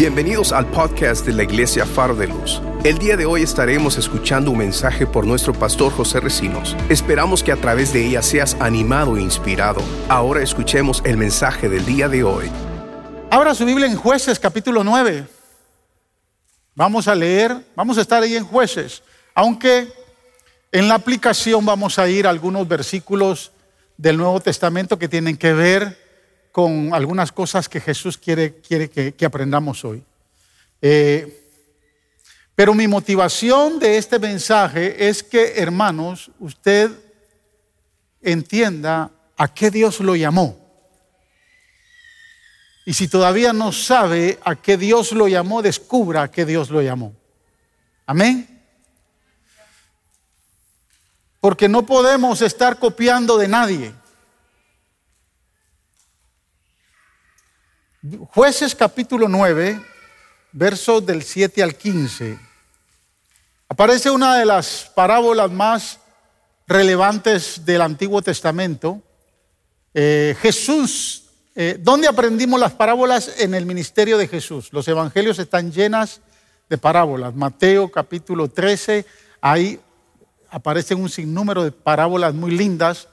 Bienvenidos al podcast de la Iglesia Faro de Luz. El día de hoy estaremos escuchando un mensaje por nuestro pastor José Recinos. Esperamos que a través de ella seas animado e inspirado. Ahora escuchemos el mensaje del día de hoy. Abra su Biblia en Jueces capítulo 9. Vamos a leer, vamos a estar ahí en Jueces, aunque en la aplicación vamos a ir a algunos versículos del Nuevo Testamento que tienen que ver con algunas cosas que Jesús quiere, quiere que, aprendamos hoy. Eh, pero mi motivación de este mensaje es que, hermanos, usted entienda a qué Dios lo llamó. Y si todavía no sabe a qué Dios lo llamó, descubra a qué Dios lo llamó. Amén. Porque no podemos estar copiando de nadie. Jueces capítulo 9, versos del 7 al 15. Aparece una de las parábolas más relevantes del Antiguo Testamento. Eh, Jesús, eh, ¿dónde aprendimos las parábolas? En el ministerio de Jesús. Los evangelios están llenas de parábolas. Mateo capítulo 13, ahí aparecen un sinnúmero de parábolas muy lindas.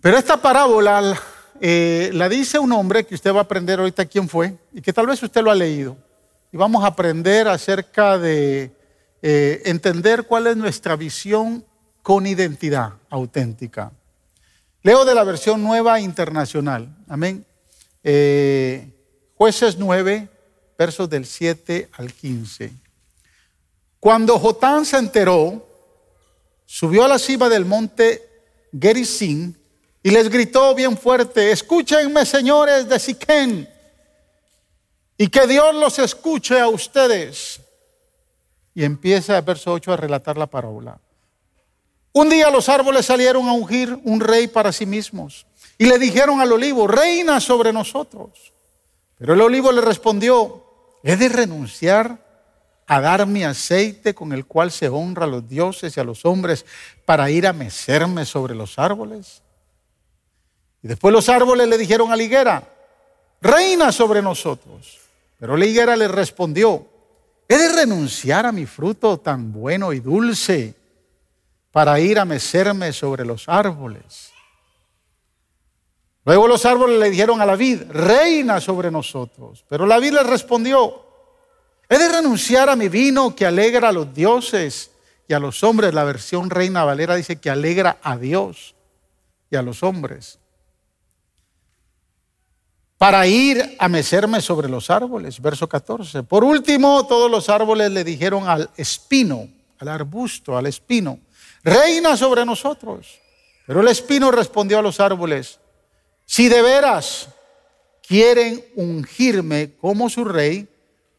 Pero esta parábola eh, la dice un hombre que usted va a aprender ahorita quién fue y que tal vez usted lo ha leído. Y vamos a aprender acerca de eh, entender cuál es nuestra visión con identidad auténtica. Leo de la versión nueva internacional. Amén. Eh, jueces 9, versos del 7 al 15. Cuando Jotán se enteró, subió a la cima del monte Gerizim y les gritó bien fuerte, escúchenme señores de Siquén, y que Dios los escuche a ustedes. Y empieza el verso 8 a relatar la parábola. Un día los árboles salieron a ungir un rey para sí mismos y le dijeron al olivo, reina sobre nosotros. Pero el olivo le respondió, he de renunciar a dar mi aceite con el cual se honra a los dioses y a los hombres para ir a mecerme sobre los árboles. Y después los árboles le dijeron a la higuera, reina sobre nosotros. Pero la higuera le respondió, he de renunciar a mi fruto tan bueno y dulce para ir a mecerme sobre los árboles. Luego los árboles le dijeron a la vid, reina sobre nosotros. Pero la vid le respondió, he de renunciar a mi vino que alegra a los dioses y a los hombres. La versión Reina Valera dice que alegra a Dios y a los hombres para ir a mecerme sobre los árboles. Verso 14. Por último, todos los árboles le dijeron al espino, al arbusto, al espino, reina sobre nosotros. Pero el espino respondió a los árboles, si de veras quieren ungirme como su rey,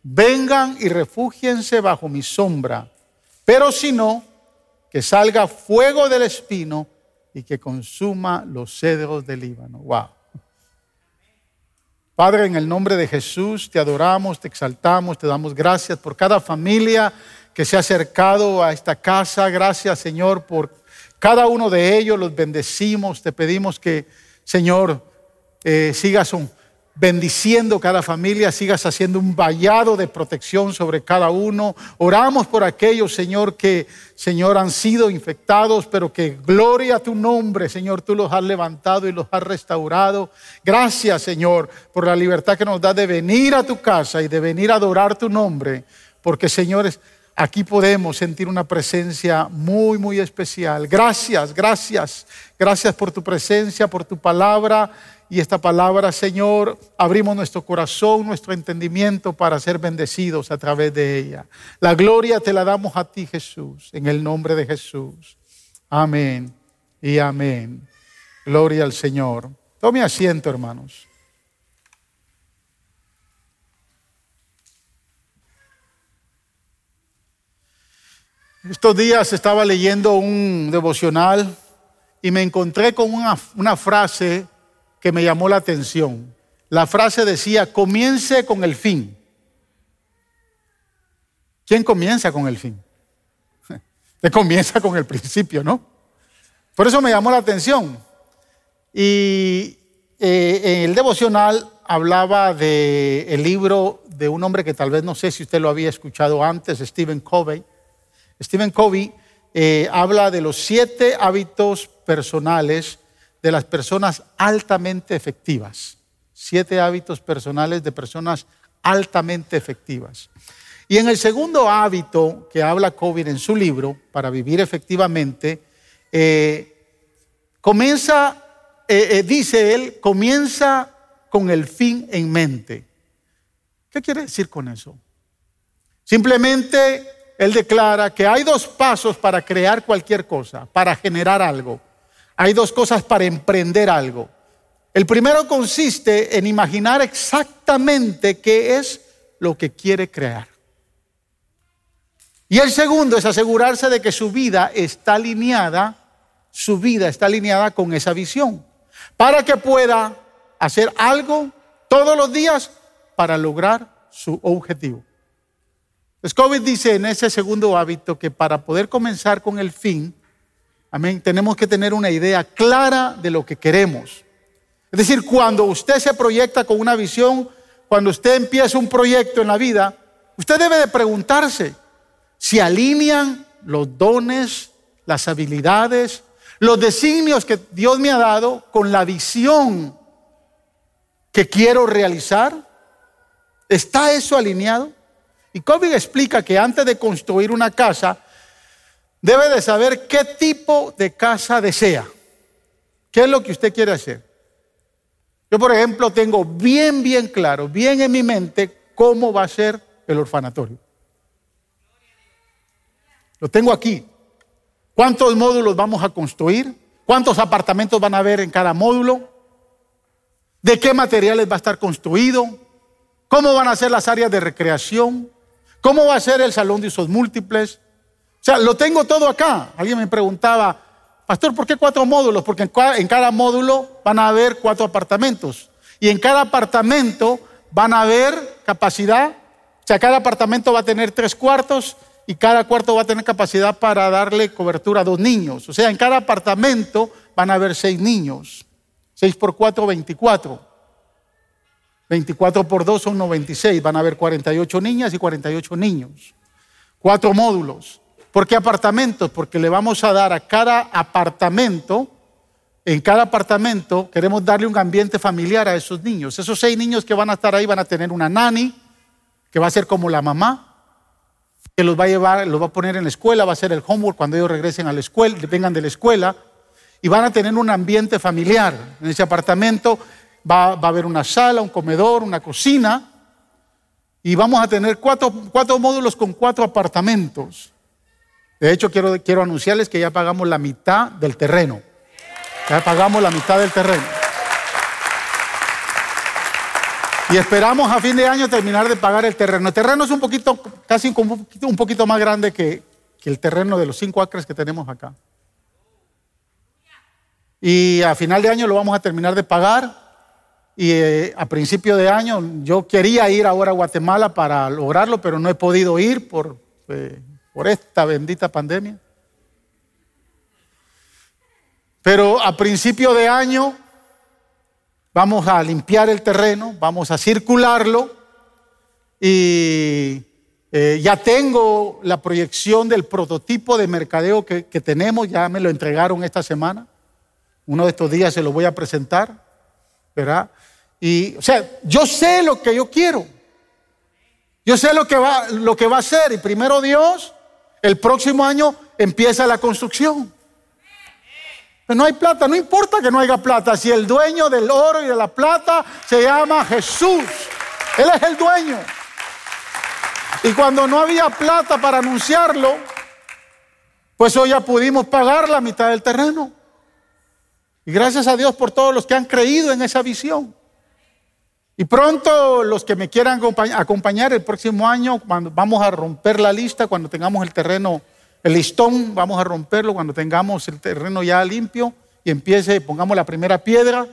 vengan y refúgiense bajo mi sombra. Pero si no, que salga fuego del espino y que consuma los cedros del Líbano. Wow. Padre, en el nombre de Jesús te adoramos, te exaltamos, te damos gracias por cada familia que se ha acercado a esta casa. Gracias, Señor, por cada uno de ellos. Los bendecimos. Te pedimos que, Señor, eh, sigas bendiciendo cada familia, sigas haciendo un vallado de protección sobre cada uno. Oramos por aquellos, Señor, que, Señor, han sido infectados, pero que gloria a tu nombre, Señor, tú los has levantado y los has restaurado. Gracias, Señor, por la libertad que nos da de venir a tu casa y de venir a adorar tu nombre, porque, señores, aquí podemos sentir una presencia muy, muy especial. Gracias, gracias, gracias por tu presencia, por tu palabra y esta palabra, Señor, abrimos nuestro corazón, nuestro entendimiento para ser bendecidos a través de ella. La gloria te la damos a ti, Jesús, en el nombre de Jesús. Amén y amén. Gloria al Señor. Tome asiento, hermanos. Estos días estaba leyendo un devocional y me encontré con una, una frase que me llamó la atención. La frase decía, comience con el fin. ¿Quién comienza con el fin? Usted comienza con el principio, ¿no? Por eso me llamó la atención. Y eh, en el devocional hablaba del el libro de un hombre que tal vez no sé si usted lo había escuchado antes, Stephen Covey. Stephen Covey eh, habla de los siete hábitos personales de las personas altamente efectivas. Siete hábitos personales de personas altamente efectivas. Y en el segundo hábito que habla Covey en su libro, para vivir efectivamente, eh, comienza, eh, dice él, comienza con el fin en mente. ¿Qué quiere decir con eso? Simplemente él declara que hay dos pasos para crear cualquier cosa, para generar algo. Hay dos cosas para emprender algo. El primero consiste en imaginar exactamente qué es lo que quiere crear. Y el segundo es asegurarse de que su vida está alineada, su vida está alineada con esa visión, para que pueda hacer algo todos los días para lograr su objetivo. Scoville dice en ese segundo hábito que para poder comenzar con el fin, amén, tenemos que tener una idea clara de lo que queremos. Es decir, cuando usted se proyecta con una visión, cuando usted empieza un proyecto en la vida, usted debe de preguntarse si alinean los dones, las habilidades, los designios que Dios me ha dado con la visión que quiero realizar? ¿Está eso alineado? Y Kobe explica que antes de construir una casa, debe de saber qué tipo de casa desea. ¿Qué es lo que usted quiere hacer? Yo, por ejemplo, tengo bien, bien claro, bien en mi mente, cómo va a ser el orfanatorio. Lo tengo aquí. ¿Cuántos módulos vamos a construir? ¿Cuántos apartamentos van a haber en cada módulo? de qué materiales va a estar construido, cómo van a ser las áreas de recreación, cómo va a ser el salón de usos múltiples. Sea, lo tengo todo acá. Alguien me preguntaba, pastor, ¿por qué cuatro módulos? Porque en cada módulo van a haber cuatro apartamentos. Y en cada apartamento van a haber capacidad, o sea, cada apartamento va a tener tres cuartos y cada cuarto va a tener capacidad para darle cobertura a dos niños. O sea, en cada apartamento van a haber seis niños. 6 por 4, 24. 24 por 2 son 96. Van a haber 48 niñas y 48 niños. Cuatro módulos. ¿Por qué apartamentos? Porque le vamos a dar a cada apartamento, en cada apartamento queremos darle un ambiente familiar a esos niños. Esos seis niños que van a estar ahí van a tener una nani, que va a ser como la mamá, que los va a llevar, los va a poner en la escuela, va a hacer el homework cuando ellos regresen a la escuela, vengan de la escuela y van a tener un ambiente familiar. En ese apartamento va, a haber una sala, un comedor, una cocina y vamos a tener cuatro módulos con cuatro apartamentos. De hecho, quiero, quiero anunciarles que ya pagamos la mitad del terreno. Ya pagamos la mitad del terreno. Y esperamos a fin de año terminar de pagar el terreno. El terreno es un poquito, casi un poquito, más grande que, que el terreno de los cinco acres que tenemos acá. Y a final de año lo vamos a terminar de pagar. Y eh, a principio de año yo quería ir ahora a Guatemala para lograrlo, pero no he podido ir por, eh, por esta bendita pandemia. Pero a principio de año vamos a limpiar el terreno, vamos a circularlo y eh, ya tengo la proyección del prototipo de mercadeo que tenemos, ya me lo entregaron esta semana. Uno de estos días se lo voy a presentar, ¿verdad? Y, o sea, yo sé lo que yo quiero. Yo sé lo que va, lo que va a hacer. Y primero Dios, el próximo año empieza la construcción. Pero no hay plata, no importa que no haya plata. Si el dueño del oro y de la plata se llama Jesús, Él es el dueño. Y cuando no había plata para anunciarlo, pues hoy ya pudimos pagar la mitad del terreno. Y gracias a Dios por todos los que han creído en esa visión. Y pronto los que me quieran acompañar el próximo año, cuando vamos a romper la lista, cuando tengamos el terreno, el listón, vamos a romperlo, cuando tengamos el terreno ya limpio y empiece, pongamos la primera piedra.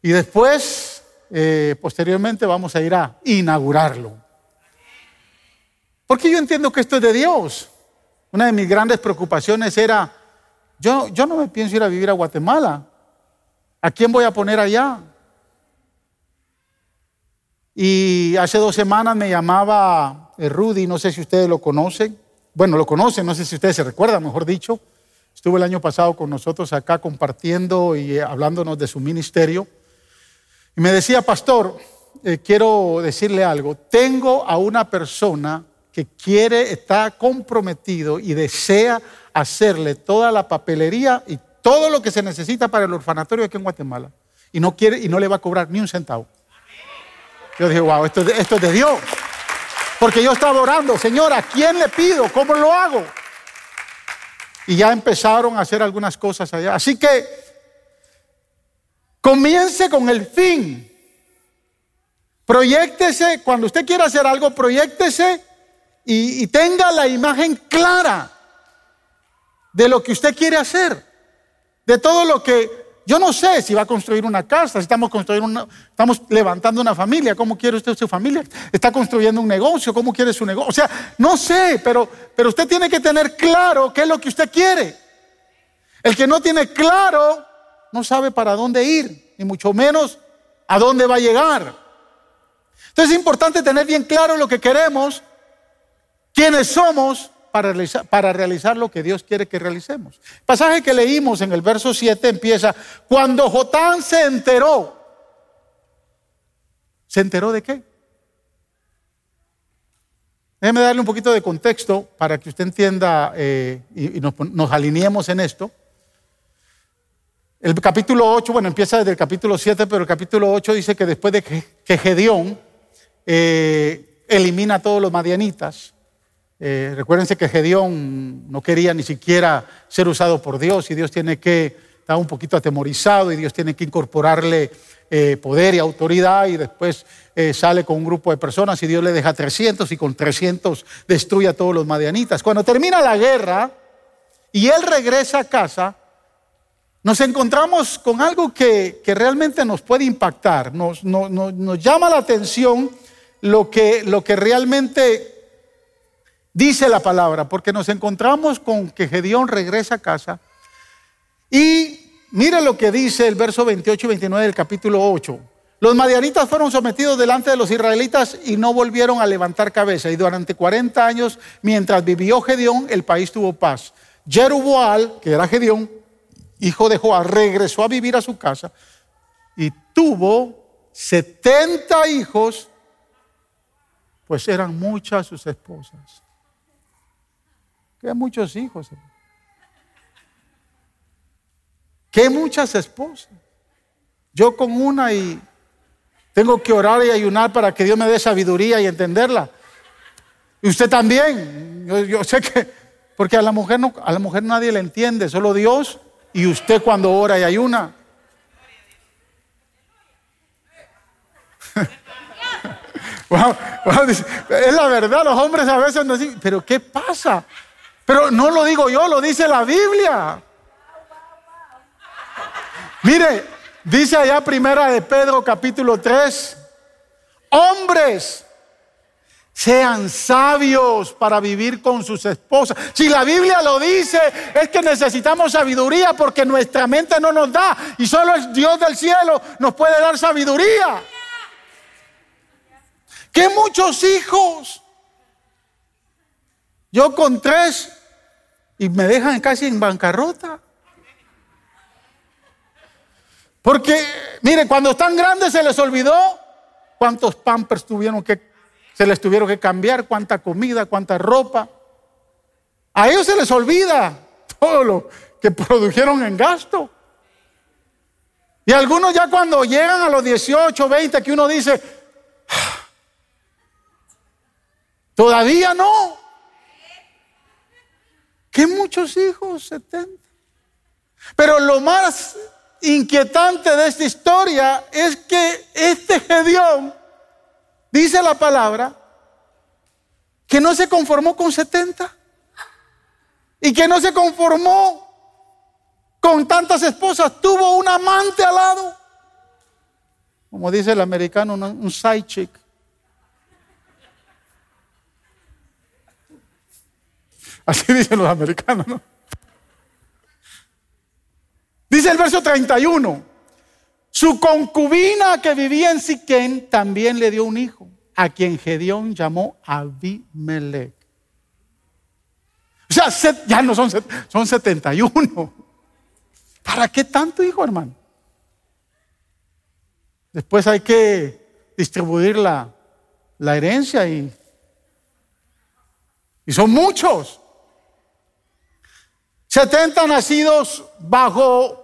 Y después, eh, posteriormente, vamos a ir a inaugurarlo. Porque yo entiendo que esto es de Dios. Una de mis grandes preocupaciones era yo, yo no me pienso ir a vivir a Guatemala. ¿A quién voy a poner allá? Y hace dos semanas me llamaba eh, Rudy, no sé si ustedes lo conocen. Bueno, lo conocen, no sé si ustedes se recuerdan, mejor dicho. Estuvo el año pasado con nosotros acá compartiendo y eh, hablándonos de su ministerio. Y me decía, pastor, eh, quiero decirle algo. Tengo a una persona que quiere, está comprometido y desea hacerle toda la papelería y todo lo que se necesita para el orfanatorio aquí en Guatemala. Y no quiere y no le va a cobrar ni un centavo. Yo dije, wow, esto, es de Dios. Porque yo estaba orando, Señor, ¿a quién le pido? ¿Cómo lo hago? Y ya empezaron a hacer algunas cosas allá. Así que comience con el fin. Proyéctese, cuando usted quiera hacer algo, proyéctese y, y tenga la imagen clara de lo que usted quiere hacer de todo lo que yo no sé si va a construir una casa, si estamos construyendo una, estamos levantando una familia, cómo quiere usted su familia, está construyendo un negocio, cómo quiere su negocio. O sea, no sé, pero, pero usted tiene que tener claro qué es lo que usted quiere. El que no tiene claro no sabe para dónde ir, ni mucho menos a dónde va a llegar. Entonces es importante tener bien claro lo que queremos, quiénes somos para realizar, lo que Dios quiere que realicemos. El pasaje que leímos en el verso 7 empieza, cuando Jotán se enteró, ¿se enteró de qué? Déjeme darle un poquito de contexto para que usted entienda eh, y, nos, alineemos en esto. El capítulo 8, bueno, empieza desde el capítulo 7, pero el capítulo 8 dice que después de que, Gedeón eh, elimina a todos los madianitas, eh, recuérdense que Gedeón no quería ni siquiera ser usado por Dios y Dios tiene que estar un poquito atemorizado y Dios tiene que incorporarle eh, poder y autoridad y después eh, sale con un grupo de personas y Dios le deja 300 y con 300 destruye a todos los madianitas. Cuando termina la guerra y él regresa a casa, nos encontramos con algo que, realmente nos puede impactar, nos, nos llama la atención lo que, lo que realmente dice la palabra, porque nos encontramos con que Gedeón regresa a casa y mire lo que dice el verso 28 y 29 del capítulo 8. Los madianitas fueron sometidos delante de los israelitas y no volvieron a levantar cabeza. Y durante 40 años, mientras vivió Gedeón, el país tuvo paz. Jeruboal, que era Gedeón, hijo de Joab, regresó a vivir a su casa y tuvo 70 hijos, pues eran muchas sus esposas que muchos hijos. Que muchas esposas. Yo con una y tengo que orar y ayunar para que Dios me dé sabiduría y entenderla. Y usted también. Yo, sé que, porque a la mujer no, a la mujer nadie le entiende, solo Dios y usted cuando ora y ayuna. es la verdad, los hombres a veces nos dicen, pero ¿qué pasa? Pero no lo digo yo, lo dice la Biblia. Mire, dice allá primera de Pedro capítulo 3, hombres, sean sabios para vivir con sus esposas. Si la Biblia lo dice, es que necesitamos sabiduría porque nuestra mente no nos da y solo el Dios del cielo nos puede dar sabiduría. Que muchos hijos. Yo con tres y me dejan casi en bancarrota. Porque, mire, cuando están grandes se les olvidó cuántos pampers tuvieron que, se les tuvieron que cambiar, cuánta comida, cuánta ropa. A ellos se les olvida todo lo que produjeron en gasto. Y algunos ya cuando llegan a los 18, 20, que uno dice, ah, todavía no. ¿Qué muchos hijos? 70. Pero lo más inquietante de esta historia es que este Gedeón, dice la palabra, que no se conformó con 70 y que no se conformó con tantas esposas, tuvo un amante al lado, como dice el americano, un side chick. Así dicen los americanos, ¿no? Dice el verso 31. Su concubina que vivía en Siquén también le dio un hijo, a quien Gedeón llamó Abimelech. O sea, ya no son, son 71. ¿Para qué tanto hijo, hermano? Después hay que distribuir la, la herencia y, y son muchos. 70 nacidos bajo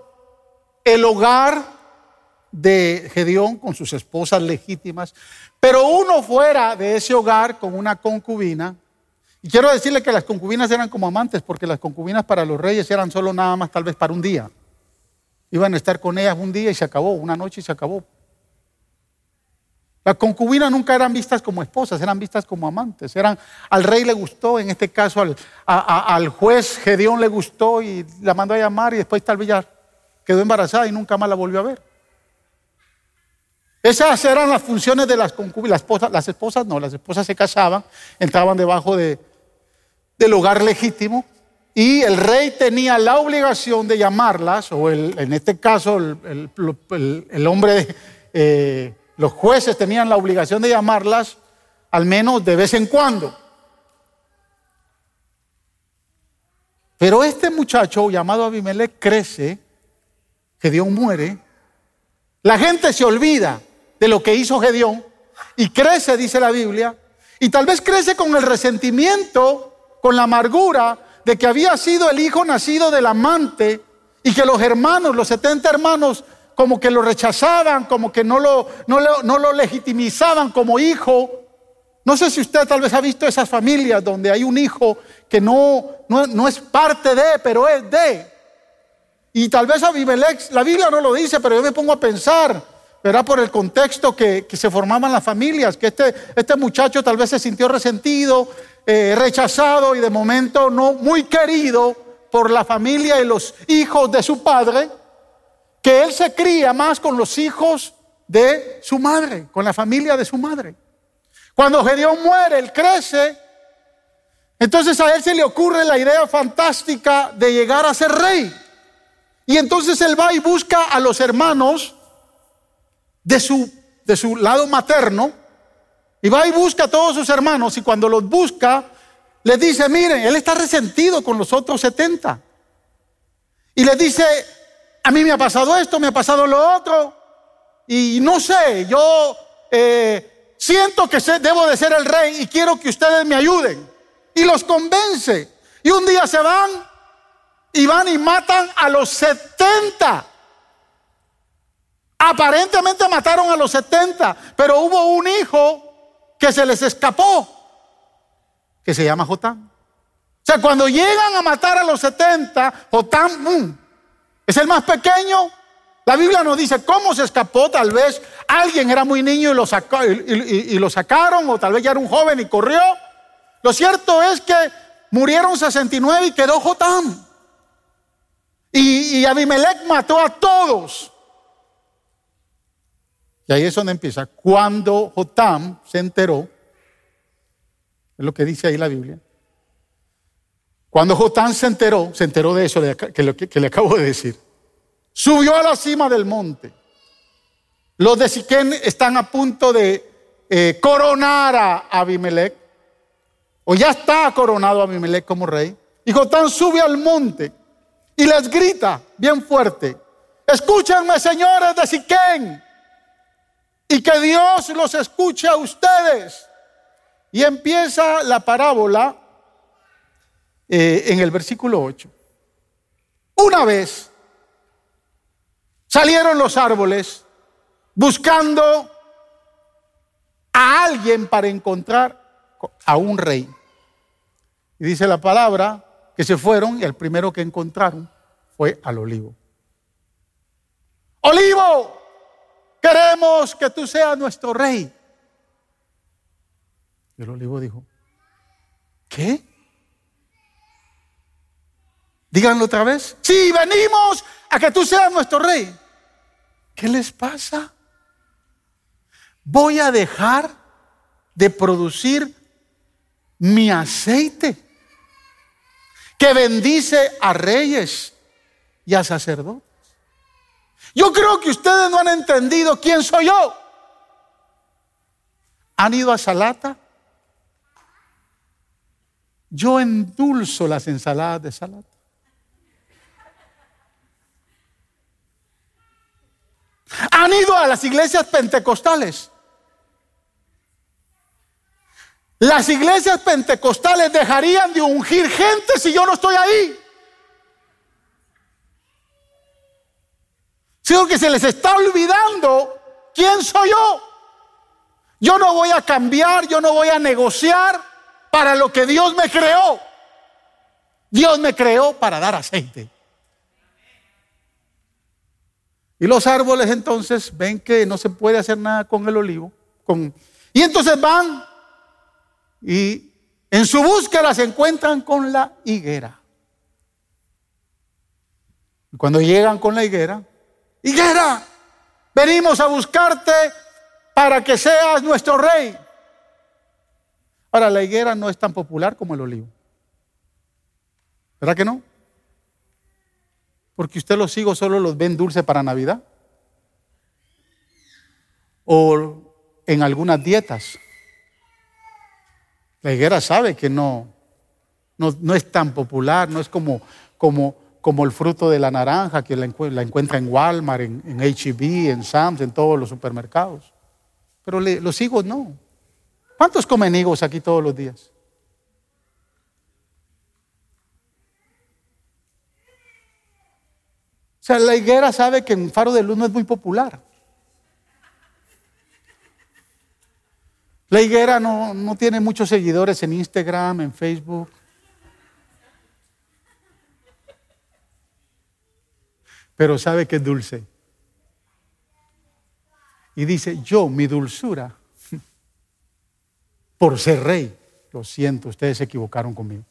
el hogar de Gedeón con sus esposas legítimas, pero uno fuera de ese hogar con una concubina. Y quiero decirle que las concubinas eran como amantes, porque las concubinas para los reyes eran solo nada más tal vez para un día. Iban a estar con ellas un día y se acabó, una noche y se acabó. Las concubinas nunca eran vistas como esposas, eran vistas como amantes. Eran, al rey le gustó, en este caso al, juez Gedeón le gustó y la mandó a llamar y después tal vez ya quedó embarazada y nunca más la volvió a ver. Esas eran las funciones de las concubinas. Las esposas, no, las esposas se casaban, entraban debajo de, del hogar legítimo y el rey tenía la obligación de llamarlas, o en este caso el, hombre, eh, los jueces tenían la obligación de llamarlas al menos de vez en cuando. Pero este muchacho llamado Abimelech crece, Dios muere, la gente se olvida de lo que hizo Gedeón y crece, dice la Biblia, y tal vez crece con el resentimiento, con la amargura de que había sido el hijo nacido del amante y que los hermanos, los 70 hermanos, como que lo rechazaban, como que no lo, no no lo legitimizaban como hijo. No sé si usted tal vez ha visto esas familias donde hay un hijo que no, no, no es parte de, pero es de. Y tal vez Abimelech, la Biblia no lo dice, pero yo me pongo a pensar, era por el contexto que, se formaban las familias, que este, este muchacho tal vez se sintió resentido, eh, rechazado y de momento no muy querido por la familia y los hijos de su padre, que él se cría más con los hijos de su madre, con la familia de su madre. Cuando Gedeón muere, él crece, entonces a él se le ocurre la idea fantástica de llegar a ser rey. Y entonces él va y busca a los hermanos de su, de su lado materno y va y busca a todos sus hermanos y cuando los busca, les dice, miren, él está resentido con los otros 70. Y les dice, a mí me ha pasado esto, me ha pasado lo otro, y no sé, yo eh, siento que debo de ser el rey y quiero que ustedes me ayuden. Y los convence. Y un día se van y van y matan a los 70. Aparentemente mataron a los 70, pero hubo un hijo que se les escapó, que se llama Jotán. O sea, cuando llegan a matar a los 70, Jotán mm, es el más pequeño. La Biblia nos dice cómo se escapó. Tal vez alguien era muy niño y lo, sacaron, o tal vez ya era un joven y corrió. Lo cierto es que murieron 69 y quedó Jotán. Y, y Abimelech mató a todos. Y ahí es donde empieza. Cuando Jotam se enteró, es lo que dice ahí la Biblia. Cuando Jotam se enteró, se enteró de eso que, le acabo de decir. Subió a la cima del monte. Los de Siquén están a punto de eh, coronar a Abimelech. O ya está coronado Abimelech como rey. Y Jotán sube al monte y les grita bien fuerte. Escúchenme, señores de Siquén y que Dios los escuche a ustedes. Y empieza la parábola eh, en el versículo 8. Una vez salieron los árboles buscando a alguien para encontrar a un rey. Y dice la palabra que se fueron y el primero que encontraron fue al olivo. Olivo, Queremos que tú seas nuestro rey. Y el olivo dijo, ¿qué? Díganlo otra vez. Sí, venimos a que tú seas nuestro rey. ¿Qué les pasa? Voy a dejar de producir mi aceite que bendice a reyes y a sacerdotes. Yo creo que ustedes no han entendido quién soy yo. ¿Han ido a Salata? Yo endulzo las ensaladas de Salata. Han ido a las iglesias pentecostales. Las iglesias pentecostales dejarían de ungir gente si yo no estoy ahí. Sino que se les está olvidando quién soy yo. Yo no voy a cambiar, yo no voy a negociar para lo que Dios me creó. Dios me creó para dar aceite. Y los árboles entonces ven que no se puede hacer nada con el olivo. Con... Y entonces van y en su búsqueda se encuentran con la higuera. Y cuando llegan con la higuera, higuera, venimos a buscarte para que seas nuestro rey. Ahora, la higuera no es tan popular como el olivo. ¿Verdad que no? Porque usted los higos solo los ven dulce para Navidad. O en algunas dietas. La higuera sabe que no, no, es tan popular, no es como, como, como, el fruto de la naranja que la, encuentra en Walmart, en, en HEB, en Sam's, en todos los supermercados. Pero los higos no. ¿Cuántos comen higos aquí todos los días? O sea, la higuera sabe que en Faro de Luz no es muy popular. La higuera no, no tiene muchos seguidores en Instagram, en Facebook. Pero sabe que es dulce. Y dice, yo, mi dulzura, por ser rey, lo siento, ustedes se equivocaron conmigo.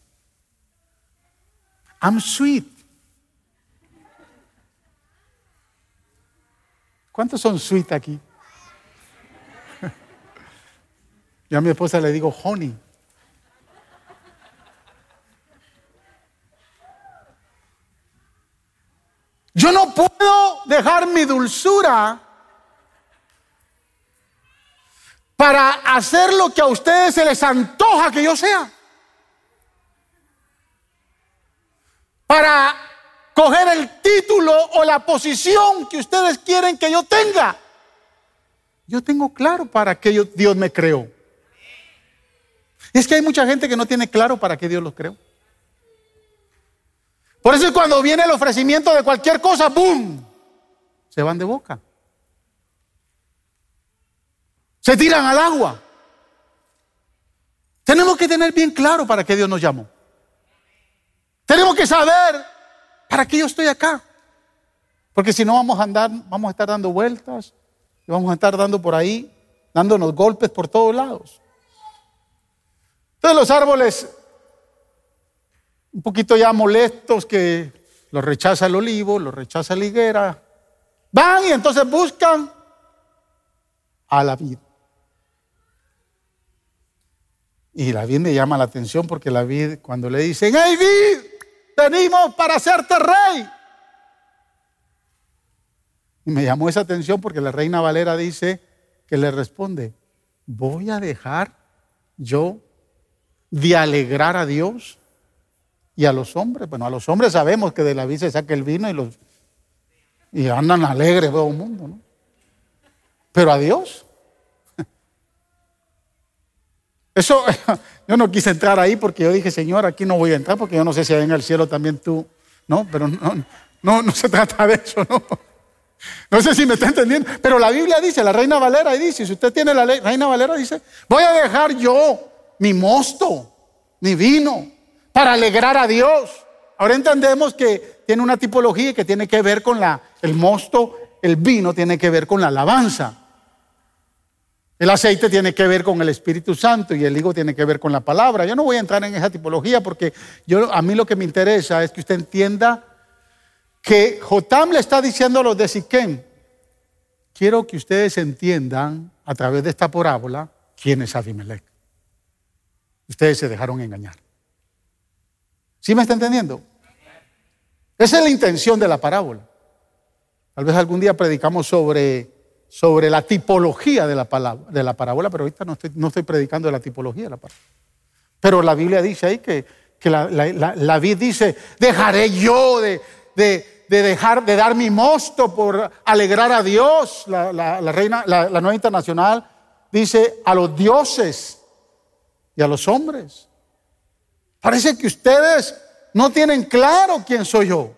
I'm sweet. ¿Cuántos son sweet aquí? Yo a mi esposa le digo honey. Yo no puedo dejar mi dulzura para hacer lo que a ustedes se les antoja que yo sea. Para coger el título o la posición que ustedes quieren que yo tenga. Yo tengo claro para qué Dios me creó. Es que hay mucha gente que no tiene claro para qué Dios los creó. Por eso cuando viene el ofrecimiento de cualquier cosa, ¡boom! Se van de boca. Se tiran al agua. Tenemos que tener bien claro para qué Dios nos llamó. Tenemos que saber para qué yo estoy acá. Porque si no vamos a andar, vamos a estar dando vueltas y vamos a estar dando por ahí, dándonos golpes por todos lados. Entonces los árboles, un poquito ya molestos que los rechaza el olivo, los rechaza la higuera, van y entonces buscan a la vida. Y la vid me llama la atención porque la vid, cuando le dicen, hey vid, venimos para hacerte rey. Y me llamó esa atención porque la reina Valera dice que le responde, voy a dejar yo de alegrar a Dios y a los hombres. Bueno, a los hombres sabemos que de la vid se saca el vino y los y andan alegres todo el mundo, ¿no? Pero a Dios. Eso, yo no quise entrar ahí porque yo dije, Señor, aquí no voy a entrar porque yo no sé si en el cielo también tú, no, pero no, no, no se trata de eso, no. No sé si me está entendiendo, pero la Biblia dice, la Reina Valera, dice, si usted tiene la ley, Reina Valera, dice, voy a dejar yo mi mosto, mi vino, para alegrar a Dios. Ahora entendemos que tiene una tipología que tiene que ver con la, el mosto, el vino tiene que ver con la alabanza. El aceite tiene que ver con el Espíritu Santo y el higo tiene que ver con la palabra. Yo no voy a entrar en esa tipología porque yo, a mí lo que me interesa es que usted entienda que Jotam le está diciendo a los de Siquem, quiero que ustedes entiendan a través de esta parábola quién es Abimelech. Ustedes se dejaron engañar. ¿Sí me está entendiendo? Esa es la intención de la parábola. Tal vez algún día predicamos sobre, sobre la tipología de la, palabra, de la parábola, pero ahorita no estoy, no estoy predicando de la tipología de la parábola. Pero la Biblia dice ahí que, que la, la, vid dice, dejaré yo de, de, de, dejar de dar mi mosto por alegrar a Dios. La, reina, la, nueva internacional dice a los dioses y a los hombres. Parece que ustedes no tienen claro quién soy yo.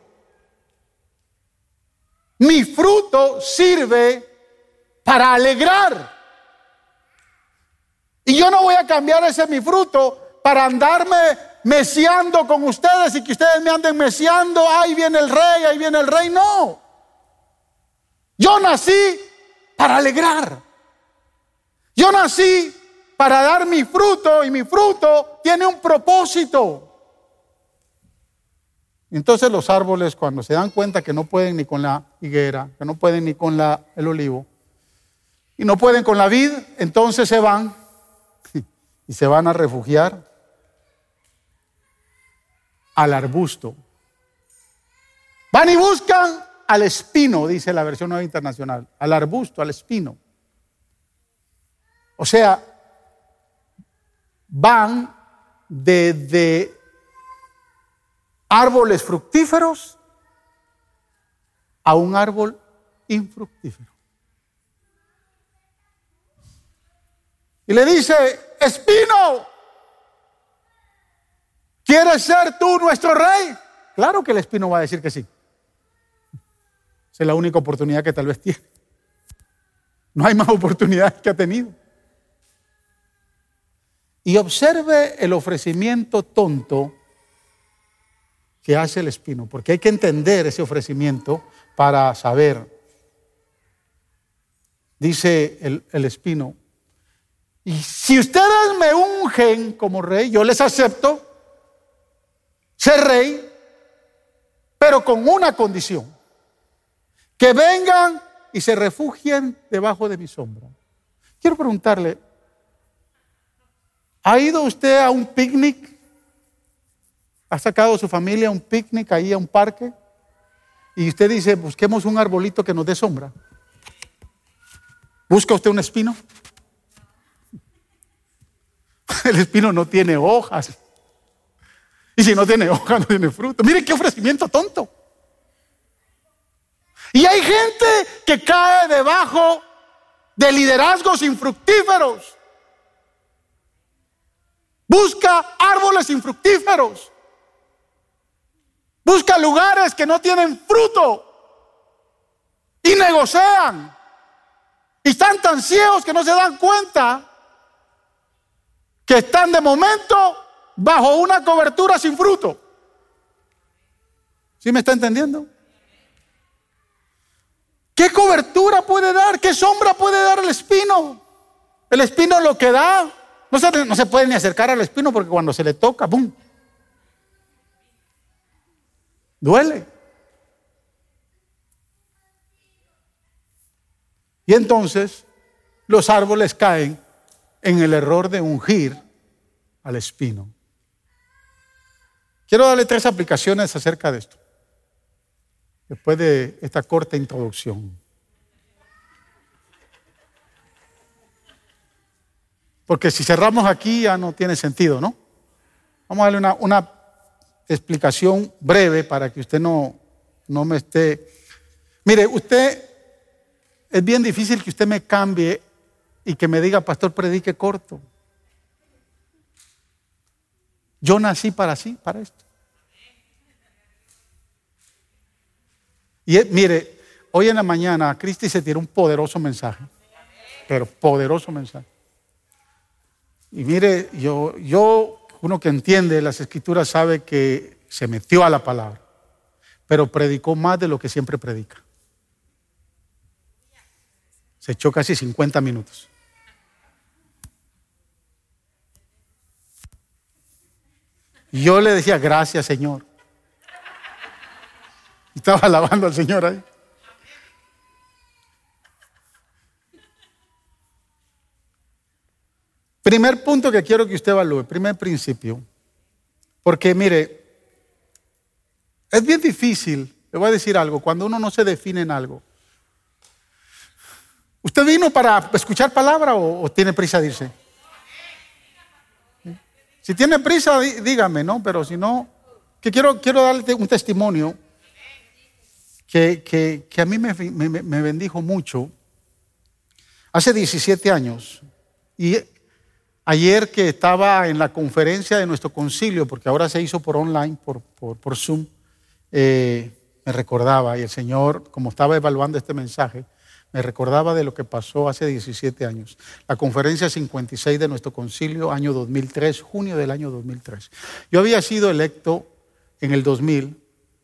Mi fruto sirve para alegrar. Y yo no voy a cambiar ese mi fruto para andarme meciando con ustedes y que ustedes me anden meciando, ahí viene el rey, ahí viene el rey. No. Yo nací para alegrar. Yo nací para dar mi fruto y mi fruto tiene un propósito. Entonces los árboles cuando se dan cuenta que no pueden ni con la higuera, que no pueden ni con el olivo, y no pueden con la vid, entonces se van y se van a refugiar al arbusto. Van y buscan al espino, dice la versión nueva internacional, al arbusto, al espino. O sea, van desde árboles fructíferos a un árbol infructífero. Y le dice, Espino, ¿quieres ser tú nuestro rey? Claro que el espino va a decir que sí. Esa es la única oportunidad que tal vez tiene. No hay más oportunidades que ha tenido. Y observe el ofrecimiento tonto que hace el espino, porque hay que entender ese ofrecimiento para saber. Dice el, el espino, y si ustedes me ungen como rey, yo les acepto ser rey, pero con una condición, que vengan y se refugien debajo de mi sombra. Quiero preguntarle, ¿ha ido usted a un picnic ¿Ha sacado a su familia a un picnic ahí a un parque? Y usted dice, busquemos un arbolito que nos dé sombra. ¿Busca usted un espino? El espino no tiene hojas. Y si no tiene hojas, no tiene fruto. Mire qué ofrecimiento tonto. Y hay gente que cae debajo de liderazgos infructíferos. Busca árboles infructíferos. Busca lugares que no tienen fruto y negocian. Y están tan ciegos que no se dan cuenta que están de momento bajo una cobertura sin fruto. ¿Sí me está entendiendo? ¿Qué cobertura puede dar? ¿Qué sombra puede dar el espino? El espino lo que da, no se, no se puede ni acercar al espino porque cuando se le toca, ¡bum! Duele. Y entonces los árboles caen en el error de ungir al espino. Quiero darle tres aplicaciones acerca de esto, después de esta corta introducción. Porque si cerramos aquí ya no tiene sentido, ¿no? Vamos a darle una, una explicación breve para que usted no, no me esté... Mire, usted, es bien difícil que usted me cambie y que me diga, pastor, predique corto. Yo nací para sí, para esto. Y mire, hoy en la mañana Cristi se tiró un poderoso mensaje, pero poderoso mensaje. Y mire, yo, yo uno que entiende las escrituras sabe que se metió a la palabra, pero predicó más de lo que siempre predica. Se echó casi 50 minutos. Yo le decía, gracias Señor. Estaba alabando al Señor ahí. Primer punto que quiero que usted evalúe, primer principio. Porque mire, es bien difícil, le voy a decir algo, cuando uno no se define en algo, ¿Usted vino para escuchar palabra o, tiene prisa de irse? Si tiene prisa, dígame, ¿no? Pero si no, que quiero, quiero darle un testimonio que, que, a mí me, me, bendijo mucho. Hace 17 años, y ayer que estaba en la conferencia de nuestro concilio, porque ahora se hizo por online, por, por, por Zoom, eh, me recordaba, y el Señor, como estaba evaluando este mensaje, me recordaba de lo que pasó hace 17 años. La conferencia 56 de nuestro concilio, año 2003, junio del año 2003. Yo había sido electo en el 2000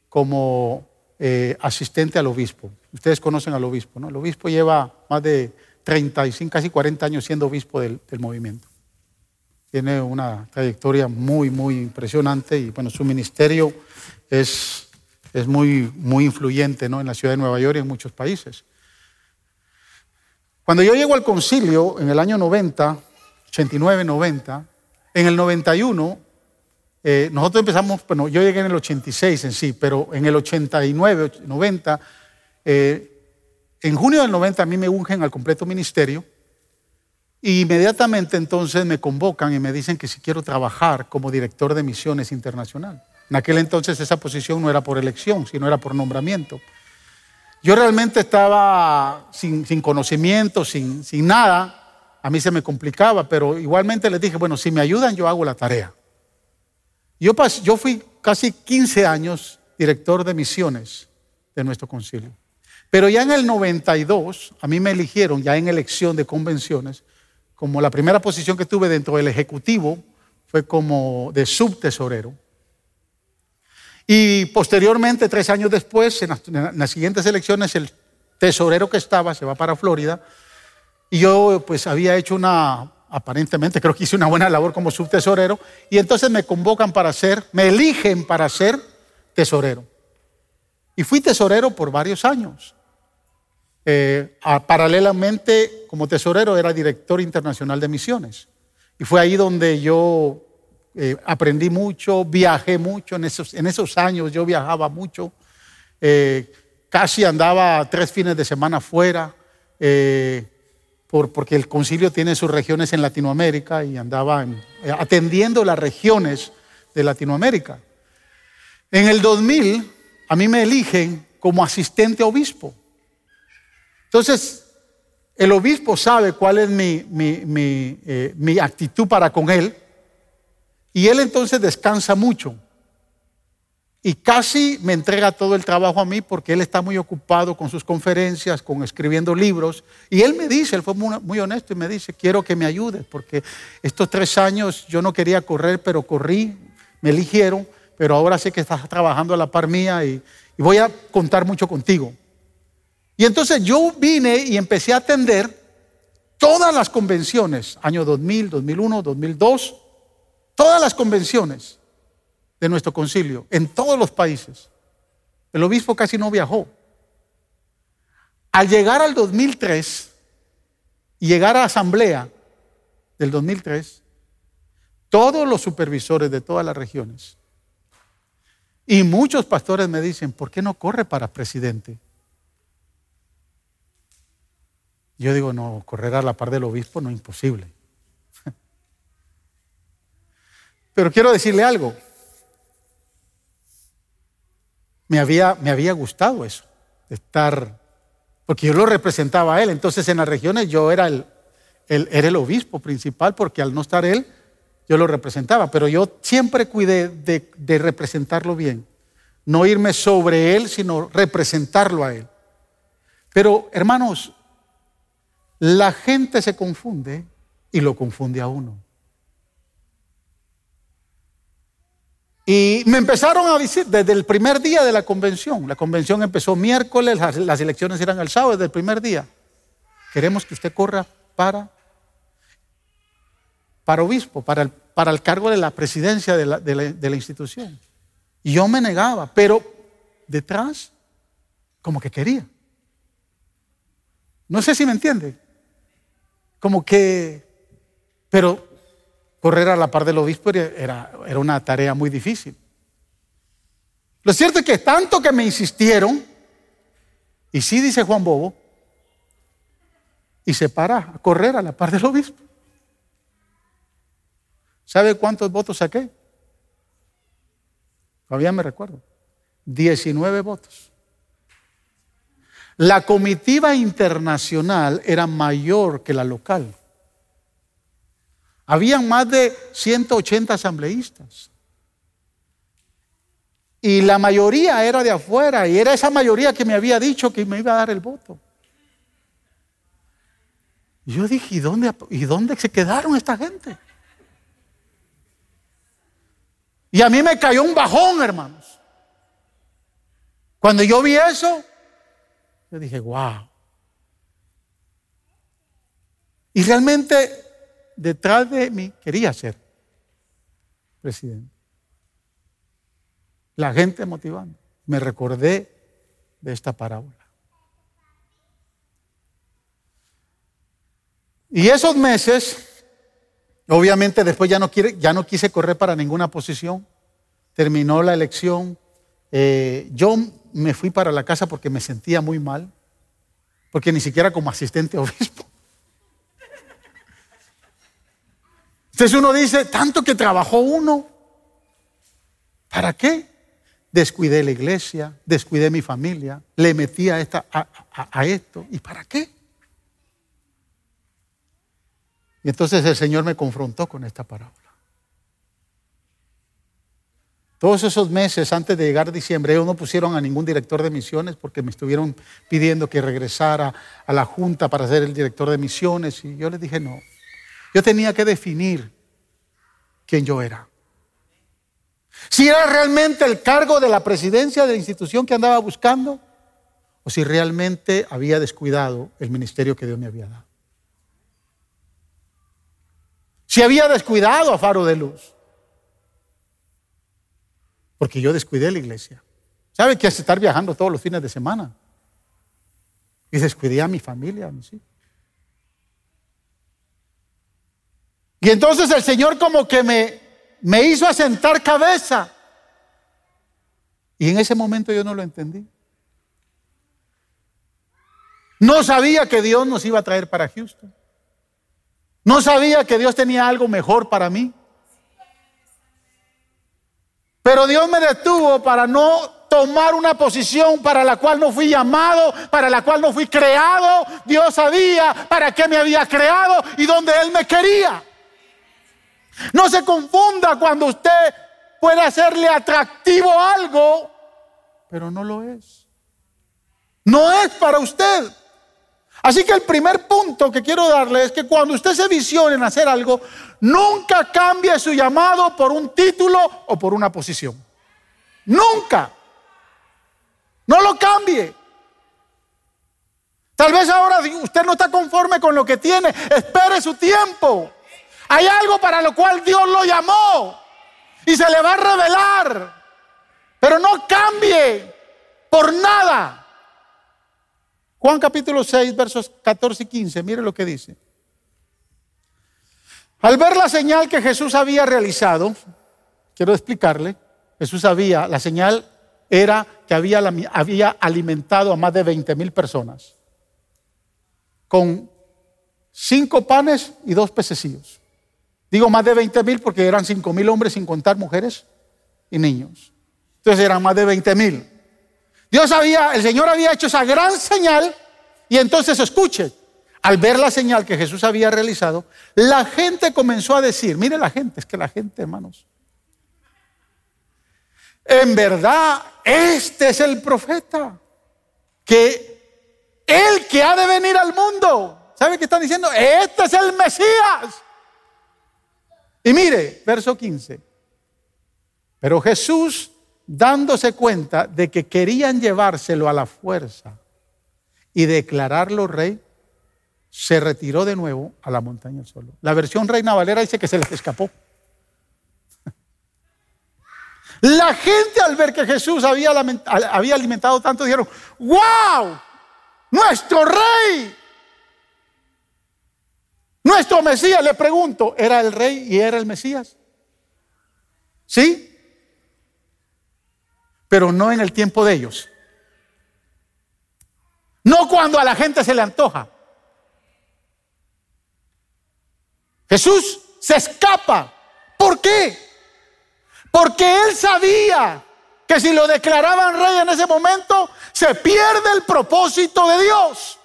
como eh, asistente al obispo. Ustedes conocen al obispo, ¿no? El obispo lleva más de 35, casi 40 años siendo obispo del, movimiento. Tiene una trayectoria muy, muy impresionante y bueno, su ministerio es es muy, muy influyente ¿no? en la ciudad de Nueva York y en muchos países. Cuando yo llego al concilio en el año 90, 89, 90, en el 91, eh, nosotros empezamos, bueno, yo llegué en el 86 en sí, pero en el 89, 90, eh, en junio del 90 a mí me ungen al completo ministerio y inmediatamente entonces me convocan y me dicen que si quiero trabajar como director de misiones internacional. En aquel entonces esa posición no era por elección, sino era por nombramiento. Yo realmente estaba sin, conocimiento, sin, sin, nada. A mí se me complicaba, pero igualmente les dije, bueno, si me ayudan, yo hago la tarea. Yo, yo fui casi 15 años director de misiones de nuestro concilio. Pero ya en el 92, a mí me eligieron, ya en elección de convenciones, como la primera posición que tuve dentro del Ejecutivo fue como de subtesorero. Y posteriormente, tres años después, en las, siguientes elecciones, el tesorero que estaba se va para Florida. Y yo pues había hecho una, aparentemente creo que hice una buena labor como subtesorero. Y entonces me convocan para ser, me eligen para ser tesorero. Y fui tesorero por varios años. Eh, paralelamente, como tesorero, era director internacional de misiones. Y fue ahí donde yo eh, aprendí mucho, viajé mucho, en esos, en esos años yo viajaba mucho, eh, casi andaba tres fines de semana fuera, eh, por, porque el concilio tiene sus regiones en Latinoamérica y andaba atendiendo las regiones de Latinoamérica. En el 2000 a mí me eligen como asistente obispo. Entonces, el obispo sabe cuál es mi, mi, mi actitud para con él y él entonces descansa mucho. Y casi me entrega todo el trabajo a mí porque él está muy ocupado con sus conferencias, con escribiendo libros. Y él me dice, él fue muy, honesto y me dice, quiero que me ayudes porque estos tres años yo no quería correr, pero corrí, me eligieron, pero ahora sé que estás trabajando a la par mía y, y voy a contar mucho contigo. Y entonces yo vine y empecé a atender todas las convenciones, año 2000, 2001, 2002 todas las convenciones de nuestro concilio, en todos los países. El obispo casi no viajó. Al llegar al 2003 y llegar a la asamblea del 2003, todos los supervisores de todas las regiones y muchos pastores me dicen, ¿por qué no corre para presidente? Yo digo, no, correr a la par del obispo no es imposible. Pero quiero decirle algo. Me había, me había gustado eso, estar, porque yo lo representaba a él. Entonces en las regiones yo era el, era el obispo principal, porque al no estar él, yo lo representaba. Pero yo siempre cuidé de representarlo bien. No irme sobre él, sino representarlo a él. Pero hermanos, la gente se confunde y lo confunde a uno. Y me empezaron a decir desde el primer día de la convención. La convención empezó miércoles, las, elecciones eran el sábado, desde el primer día. Queremos que usted corra para, para obispo, para el, para el cargo de la presidencia de la, de la institución. Y yo me negaba, pero detrás, como que quería. No sé si me entiende. Como que, pero correr a la par del obispo era, era una tarea muy difícil. Lo cierto es que tanto que me insistieron, y sí dice Juan Bobo, y se para a correr a la par del obispo. ¿Sabe cuántos votos saqué? Todavía me recuerdo. 19 votos. La comitiva internacional era mayor que la local. Habían más de 180 asambleístas. Y la mayoría era de afuera y era esa mayoría que me había dicho que me iba a dar el voto. Yo dije, ¿y dónde, ¿y dónde se quedaron esta gente? Y a mí me cayó un bajón, hermanos. Cuando yo vi eso, yo dije, wow. Y realmente detrás de mí quería ser presidente. La gente motivando. Me recordé de esta parábola. Y esos meses, obviamente después ya no, quise correr para ninguna posición. Terminó la elección. Eh, yo me fui para la casa porque me sentía muy mal, porque ni siquiera como asistente obispo. Entonces uno dice, tanto que trabajó uno, ¿para qué? Descuidé la iglesia, descuidé mi familia, le metí a, esta, a esto, ¿y para qué? Y entonces el Señor me confrontó con esta parábola. Todos esos meses antes de llegar a diciembre, ellos no pusieron a ningún director de misiones porque me estuvieron pidiendo que regresara a la junta para ser el director de misiones. Y yo les dije, no, yo tenía que definir quién yo era. Si era realmente el cargo de la presidencia de la institución que andaba buscando o si realmente había descuidado el ministerio que Dios me había dado. Si había descuidado a Faro de Luz. Porque yo descuidé la iglesia. ¿Sabe qué es estar viajando todos los fines de semana? Y descuidé a mi familia, a mis hijos. Y entonces el Señor como que me, me hizo asentar cabeza. Y en ese momento yo no lo entendí. No sabía que Dios nos iba a traer para Houston. No sabía que Dios tenía algo mejor para mí. Pero Dios me detuvo para no tomar una posición para la cual no fui llamado, para la cual no fui creado. Dios sabía para qué me había creado y donde Él me quería. No se confunda cuando usted puede hacerle atractivo algo, pero no lo es. No es para usted. Así que el primer punto que quiero darle es que cuando usted se visione en hacer algo, nunca cambie su llamado por un título o por una posición. Nunca. No lo cambie. Tal vez ahora usted no está conforme con lo que tiene. Espere su tiempo. Hay algo para lo cual Dios lo llamó y se le va a revelar. Pero no cambie por nada. Juan capítulo 6, versos 14 y 15, mire lo que dice. Al ver la señal que Jesús había realizado, quiero explicarle, Jesús sabía, la señal era que había, había alimentado a más de 20 mil personas con cinco panes y dos pececillos. Digo más de 20 mil porque eran cinco mil hombres sin contar mujeres y niños. Entonces eran más de 20 mil. Dios había, el Señor había hecho esa gran señal y entonces escuche, al ver la señal que Jesús había realizado, la gente comenzó a decir, mire la gente, es que la gente, hermanos, en verdad, este es el profeta, que el que ha de venir al mundo, ¿sabe qué están diciendo? Este es el Mesías. Y mire, verso 15, pero Jesús dándose cuenta de que querían llevárselo a la fuerza y declararlo rey, se retiró de nuevo a la montaña solo. La versión Reina Valera dice que se les escapó. La gente al ver que Jesús había, había alimentado tanto dijeron, wow, nuestro rey, nuestro Mesías, le pregunto, ¿era el rey y era el Mesías? ¿Sí? pero no en el tiempo de ellos. No cuando a la gente se le antoja. Jesús se escapa. ¿Por qué? Porque él sabía que si lo declaraban rey en ese momento, se pierde el propósito de Dios.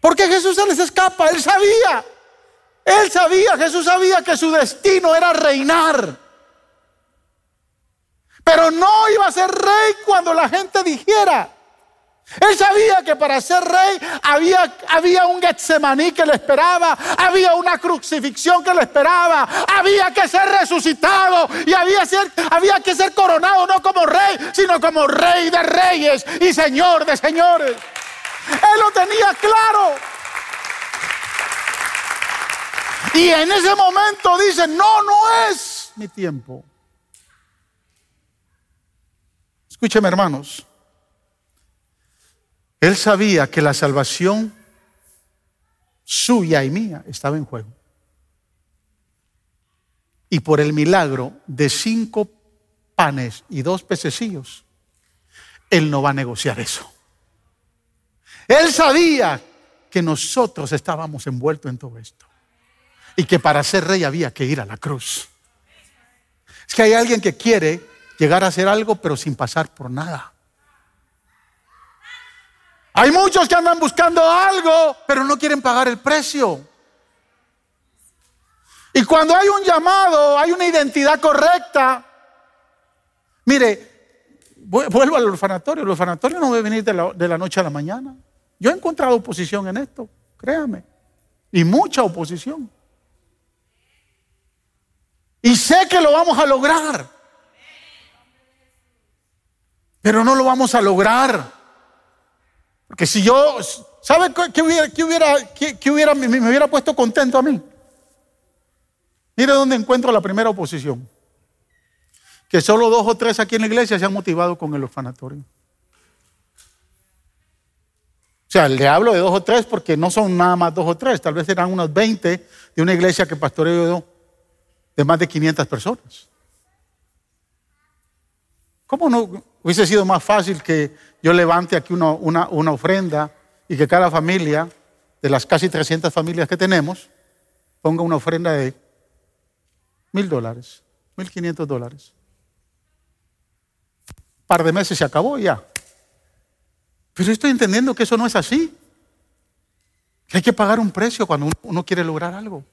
Porque Jesús se les escapa, él sabía. Él sabía, Jesús sabía que su destino era reinar. Pero no iba a ser rey cuando la gente dijera. Él sabía que para ser rey había, había un Getsemaní que le esperaba, había una crucifixión que le esperaba, había que ser resucitado y había, ser, había que ser coronado no como rey, sino como rey de reyes y señor de señores. Él lo tenía claro. Y en ese momento dice, no, no es mi tiempo. Escúcheme hermanos. Él sabía que la salvación suya y mía estaba en juego. Y por el milagro de cinco panes y dos pececillos, Él no va a negociar eso. Él sabía que nosotros estábamos envueltos en todo esto. Y que para ser rey había que ir a la cruz. Es que hay alguien que quiere llegar a hacer algo pero sin pasar por nada. Hay muchos que andan buscando algo, pero no quieren pagar el precio. Y cuando hay un llamado, hay una identidad correcta. Mire, vuelvo al orfanatorio. El orfanatorio no debe venir de la, de la noche a la mañana. Yo he encontrado oposición en esto, créame. Y mucha oposición. Y sé que lo vamos a lograr. Pero no lo vamos a lograr porque si yo, ¿sabe qué hubiera, qué hubiera, qué, hubiera me, me, hubiera puesto contento a mí? Mire dónde encuentro la primera oposición. Que solo dos o tres aquí en la iglesia se han motivado con el orfanatorio. O sea, le hablo de dos o tres porque no son nada más dos o tres, tal vez eran unos 20 de una iglesia que pastoreo de más de 500 personas. ¿Cómo no hubiese sido más fácil que yo levante aquí una, una, ofrenda y que cada familia, de las casi 300 familias que tenemos, ponga una ofrenda de mil dólares, mil quinientos dólares? Un par de meses se acabó ya. Pero estoy entendiendo que eso no es así. Que hay que pagar un precio cuando uno quiere lograr algo.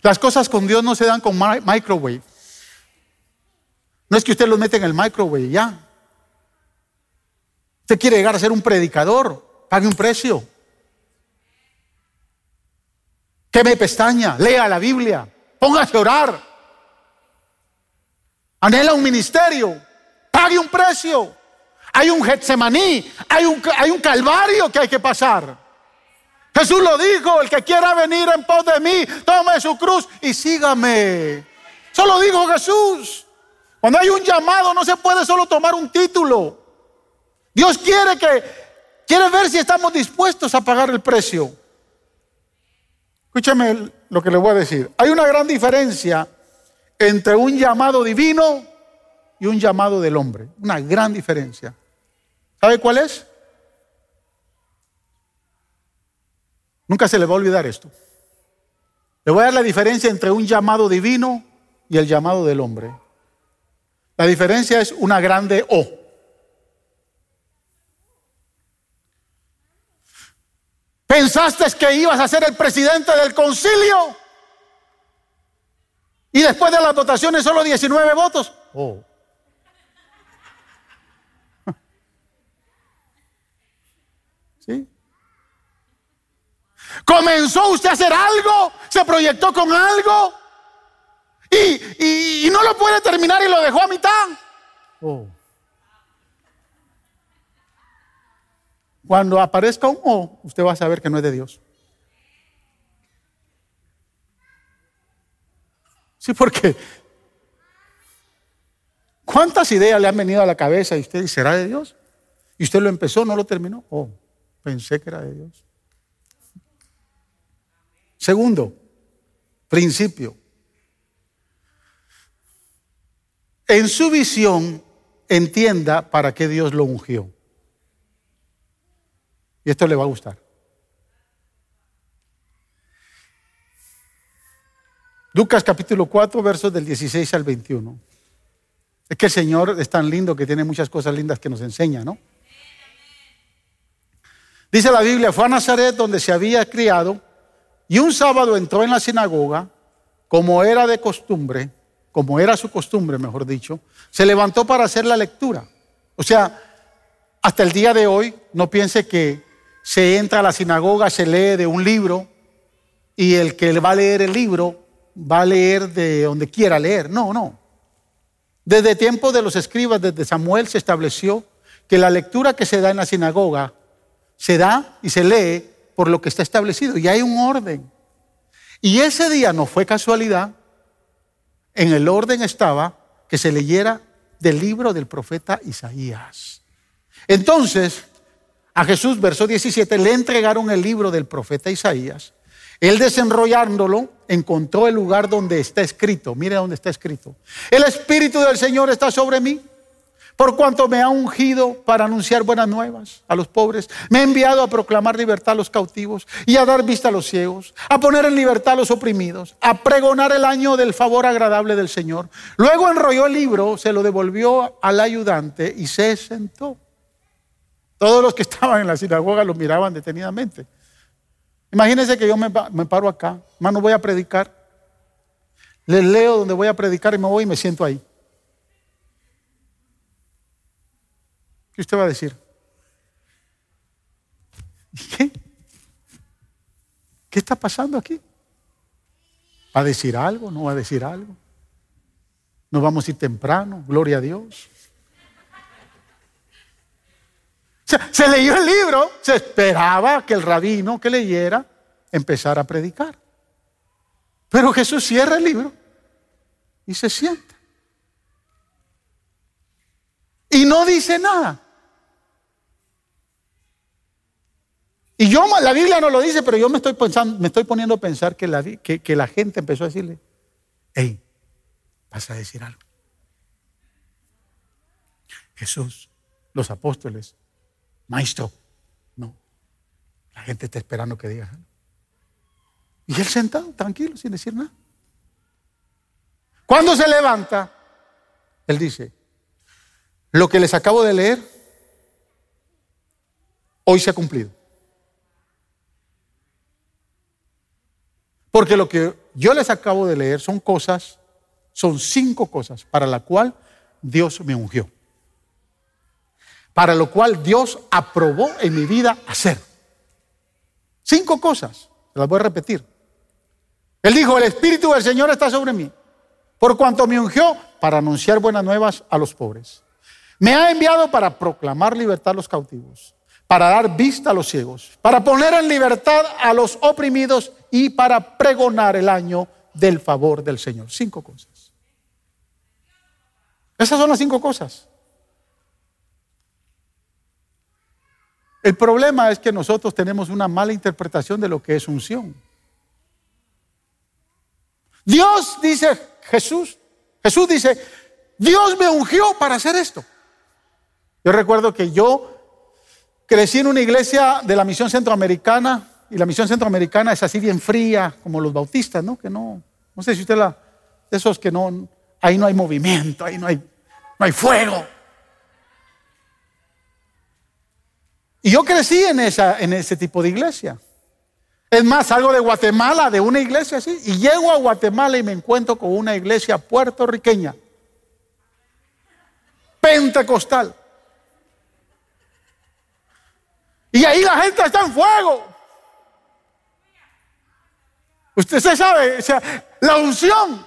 Las cosas con Dios no se dan con microwave. No es que usted lo mete en el microwave ya. Usted quiere llegar a ser un predicador, pague un precio. Queme pestaña, lea la Biblia, póngase a orar. Anhela un ministerio, pague un precio. Hay un Getsemaní, hay un, Calvario que hay que pasar. Jesús lo dijo, el que quiera venir en pos de mí, tome su cruz y sígame. Eso lo dijo Jesús. Cuando hay un llamado no se puede solo tomar un título. Dios quiere que quiere ver si estamos dispuestos a pagar el precio. Escúchame lo que le voy a decir. Hay una gran diferencia entre un llamado divino y un llamado del hombre. Una gran diferencia. ¿Sabe cuál es? Nunca se le va a olvidar esto. Le voy a dar la diferencia entre un llamado divino y el llamado del hombre. La diferencia es una grande O. ¿Pensaste que ibas a ser el presidente del concilio? Y después de las votaciones solo 19 votos. Oh. ¿Sí? ¿Comenzó usted a hacer algo? ¿Se proyectó con algo? Y, no lo puede terminar y lo dejó a mitad. Oh. Cuando aparezca un O, usted va a saber que no es de Dios. Sí, porque ¿cuántas ideas le han venido a la cabeza y usted dice, ¿será de Dios? Y usted lo empezó, no lo terminó. Oh, pensé que era de Dios. Segundo, principio. en su visión entienda para qué Dios lo ungió. Y esto le va a gustar. Lucas capítulo 4, versos del 16 al 21. Es que el Señor es tan lindo que tiene muchas cosas lindas que nos enseña, ¿no? Dice la Biblia, fue a Nazaret donde se había criado y un sábado entró en la sinagoga, como era de costumbre, como era su costumbre, mejor dicho, se levantó para hacer la lectura. O sea, hasta el día de hoy, no piense que se entra a la sinagoga, se lee de un libro y el que va a leer el libro va a leer de donde quiera leer. No, no. Desde tiempo de los escribas, desde Samuel, se estableció que la lectura que se da en la sinagoga se da y se lee por lo que está establecido y hay un orden. Y ese día no fue casualidad, en el orden estaba que se leyera del libro del profeta Isaías. Entonces, a Jesús, verso 17, le entregaron el libro del profeta Isaías. Él desenrollándolo encontró el lugar donde está escrito. Mire dónde está escrito. El Espíritu del Señor está sobre mí, por cuanto me ha ungido para anunciar buenas nuevas a los pobres. Me ha enviado a proclamar libertad a los cautivos y a dar vista a los ciegos, a poner en libertad a los oprimidos, a pregonar el año del favor agradable del Señor. Luego enrolló el libro, se lo devolvió al ayudante y se sentó. Todos los que estaban en la sinagoga lo miraban detenidamente. Imagínense que yo me, paro acá, hermano, voy a predicar. Les leo donde voy a predicar y me voy y me siento ahí. ¿Qué usted va a decir? ¿Y qué? ¿Qué está pasando aquí? ¿Va a decir algo? ¿No va a decir algo? ¿Nos vamos a ir temprano? Gloria a Dios. Se, leyó el libro, se esperaba que el rabino que leyera empezara a predicar. Pero Jesús cierra el libro y se sienta. Y no dice nada. Y yo, la Biblia no lo dice, pero yo me estoy, pensando, me estoy poniendo a pensar que la, que, que la gente empezó a decirle, hey, vas a decir algo. Jesús, los apóstoles, maestro. No. La gente está esperando que diga. Y él sentado, tranquilo, sin decir nada. Cuando se levanta, él dice, lo que les acabo de leer, hoy se ha cumplido. Porque lo que yo les acabo de leer son cosas, son cinco cosas para la cual Dios me ungió para lo cual Dios aprobó en mi vida hacer. Cinco cosas, las voy a repetir. Él dijo, el Espíritu del Señor está sobre mí, por cuanto me ungió para anunciar buenas nuevas a los pobres. Me ha enviado para proclamar libertad a los cautivos, para dar vista a los ciegos, para poner en libertad a los oprimidos y para pregonar el año del favor del Señor. Cinco cosas. Esas son las cinco cosas. El problema es que nosotros tenemos una mala interpretación de lo que es unción. Dios dice, Jesús, Jesús dice, Dios me ungió para hacer esto. Yo recuerdo que yo crecí en una iglesia de la misión centroamericana y la misión centroamericana es así bien fría como los bautistas, ¿no? Que no, no sé si usted la, esos que no, ahí no hay movimiento, ahí no hay, no hay fuego. Y yo crecí en, esa, en ese tipo de iglesia. Es más, salgo de Guatemala, de una iglesia así, y llego a Guatemala y me encuentro con una iglesia puertorriqueña, pentecostal. Y ahí la gente está en fuego. Usted se sabe, o sea, la unción.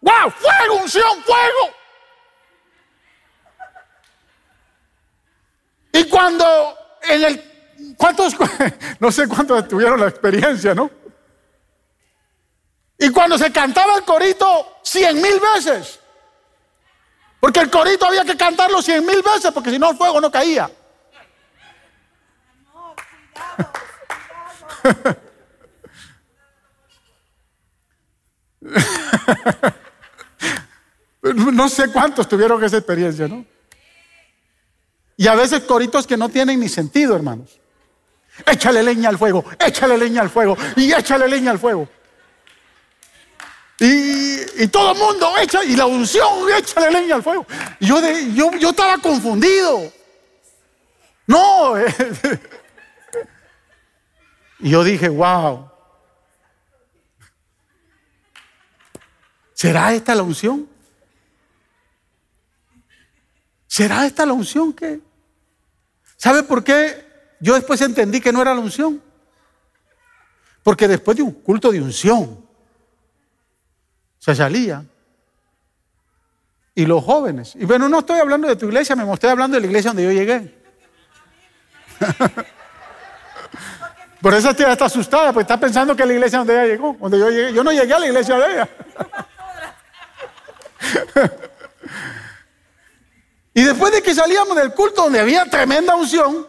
¡Wow! ¡Fuego, unción, fuego! Y cuando en el, ¿cuántos? No sé cuántos tuvieron la experiencia, ¿no? Y cuando se cantaba el corito cien mil veces, porque el corito había que cantarlo cien mil veces, porque si no el fuego no caía. No sé cuántos tuvieron esa experiencia, ¿no? Y a veces coritos que no tienen ni sentido, hermanos. Échale leña al fuego, échale leña al fuego y échale leña al fuego. Y, todo el mundo echa, y la unción echa la leña al fuego. Y yo, yo, yo estaba confundido. No. y yo dije, wow. ¿Será esta la unción? ¿Será esta la unción que? ¿Sabe por qué yo después entendí que no era la unción? Porque después de un culto de unción, se salía. Y los jóvenes. Y bueno, no estoy hablando de tu iglesia, me estoy hablando de la iglesia donde yo llegué. Por eso estoy hasta asustada, porque está pensando que la iglesia donde ella llegó, donde yo llegué. Yo no llegué a la iglesia de ella. y después de que salíamos del culto donde había tremenda unción,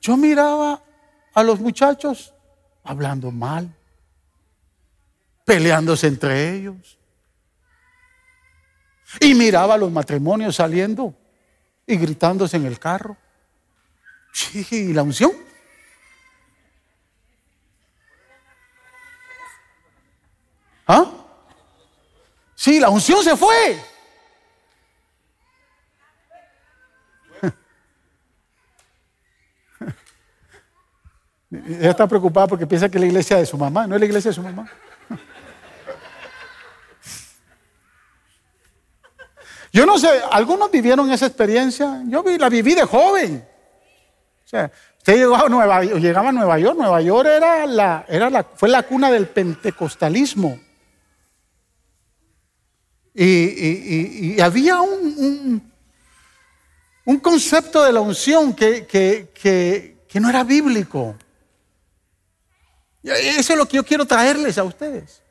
yo miraba a los muchachos hablando mal, peleándose entre ellos. Y miraba a los matrimonios saliendo y gritándose en el carro. ¿y la unción? ¿Ah? Sí, la unción se fue. Ella está preocupada porque piensa que es la iglesia de su mamá, no es la iglesia de su mamá. Yo no sé, algunos vivieron esa experiencia. Yo la viví de joven. O sea, usted llegaba a Nueva, llegaba a Nueva York. Nueva York era la, era la, fue la cuna del pentecostalismo. Y, había un, un, concepto de la unción que, que no era bíblico. Eso es lo que yo quiero traerles a ustedes.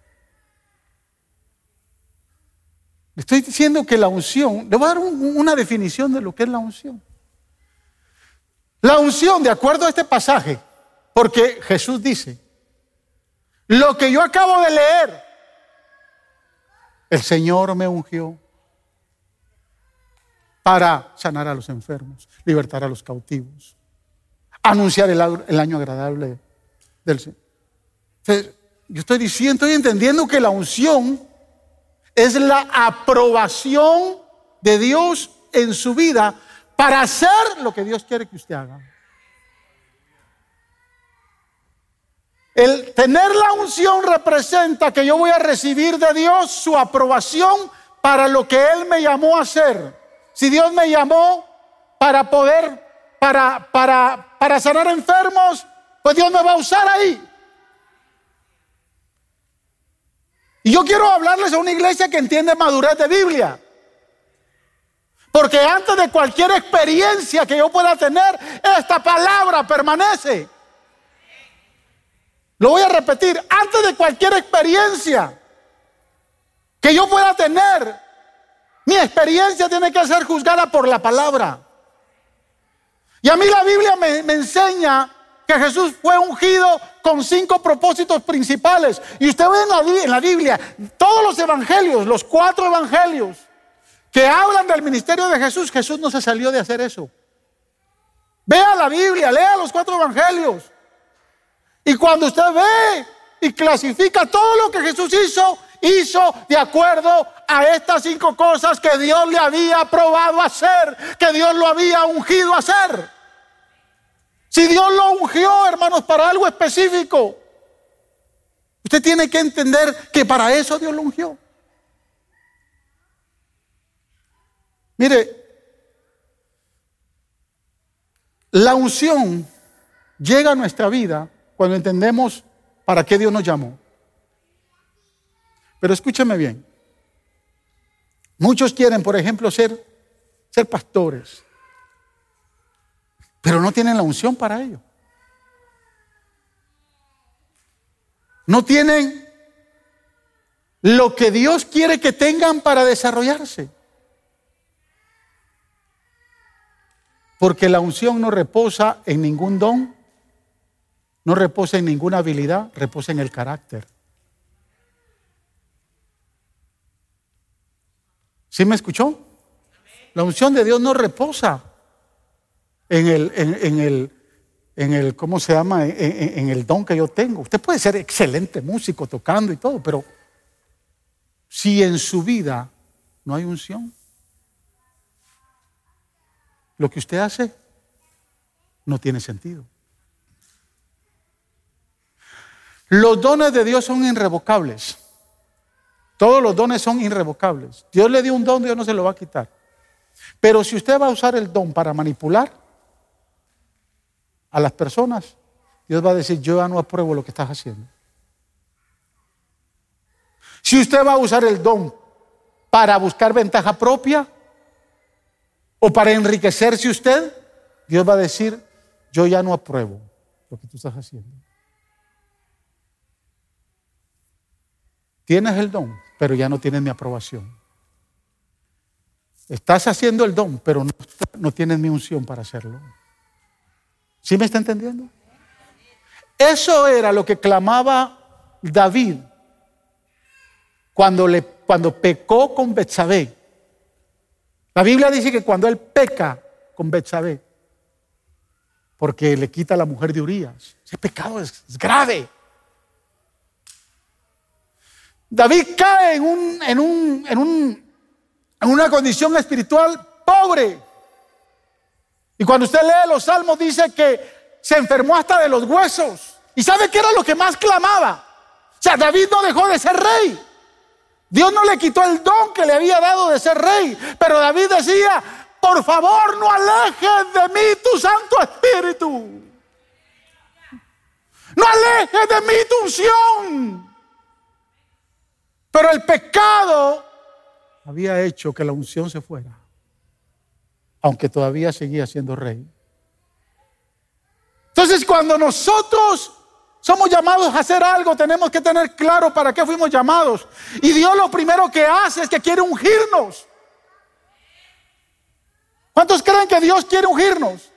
Estoy diciendo que la unción, le voy a dar una definición de lo que es la unción. La unción, de acuerdo a este pasaje, porque Jesús dice, lo que yo acabo de leer, el Señor me ungió para sanar a los enfermos, libertar a los cautivos, anunciar el, año agradable del Señor. yo estoy diciendo, estoy entendiendo que la unción es la aprobación de Dios en su vida para hacer lo que Dios quiere que usted haga. El tener la unción representa que yo voy a recibir de Dios su aprobación para lo que Él me llamó a hacer. Si Dios me llamó para poder, para, para, para sanar enfermos, pues Dios me va a usar ahí. Y yo quiero hablarles a una iglesia que entiende madurez de Biblia. Porque antes de cualquier experiencia que yo pueda tener, esta palabra permanece. Lo voy a repetir, antes de cualquier experiencia que yo pueda tener, mi experiencia tiene que ser juzgada por la palabra. Y a mí la Biblia me, enseña que Jesús fue ungido con cinco propósitos principales. Y usted ve en la, Biblia, todos los evangelios, los cuatro evangelios que hablan del ministerio de Jesús, Jesús no se salió de hacer eso. Vea la Biblia, lea los cuatro evangelios. Y cuando usted ve y clasifica todo lo que Jesús hizo, hizo de acuerdo a estas cinco cosas que Dios le había probado hacer, que Dios lo había ungido a hacer. Si Dios lo ungió, hermanos, para algo específico, usted tiene que entender que para eso Dios lo ungió. Mire, la unción llega a nuestra vida cuando entendemos para qué Dios nos llamó. Pero escúcheme bien. Muchos quieren, por ejemplo, ser, ser pastores, pero no tienen la unción para ello. No tienen lo que Dios quiere que tengan para desarrollarse. Porque la unción no reposa en ningún don, no reposa en ninguna habilidad, reposa en el carácter. ¿Sí me escuchó? La unción de Dios no reposa en el, en, el, en el, ¿cómo se llama? En, el don que yo tengo. Usted puede ser excelente músico tocando y todo, pero si en su vida no hay unción? Lo que usted hace no tiene sentido. Los dones de Dios son irrevocables. Todos los dones son irrevocables. Dios le dio un don, Dios no se lo va a quitar. Pero si usted va a usar el don para manipular a las personas, Dios va a decir, yo ya no apruebo lo que estás haciendo. Si usted va a usar el don para buscar ventaja propia o para enriquecerse usted, Dios va a decir, yo ya no apruebo lo que tú estás haciendo. Tienes el don, pero ya no tienes mi aprobación. Estás haciendo el don, pero no, tienes mi unción para hacerlo. ¿Sí me está entendiendo? Eso era lo que clamaba David cuando, le, cuando pecó con Betsabé. La Biblia dice que cuando él peca con Betsabé, porque le quita a la mujer de Urias, ese pecado es grave. David cae en, un, en, un, en, un, en una condición espiritual pobre. Y cuando usted lee los salmos dice que se enfermó hasta de los huesos. ¿Y sabe qué era lo que más clamaba? O sea, David no dejó de ser rey. Dios no le quitó el don que le había dado de ser rey. Pero David decía, por favor no alejes de mí tu Santo Espíritu. No alejes de mí tu unción. Pero el pecado había hecho que la unción se fuera, aunque todavía seguía siendo rey. Entonces cuando nosotros somos llamados a hacer algo, tenemos que tener claro para qué fuimos llamados. Y Dios lo primero que hace es que quiere ungirnos. ¿Cuántos creen que Dios quiere ungirnos?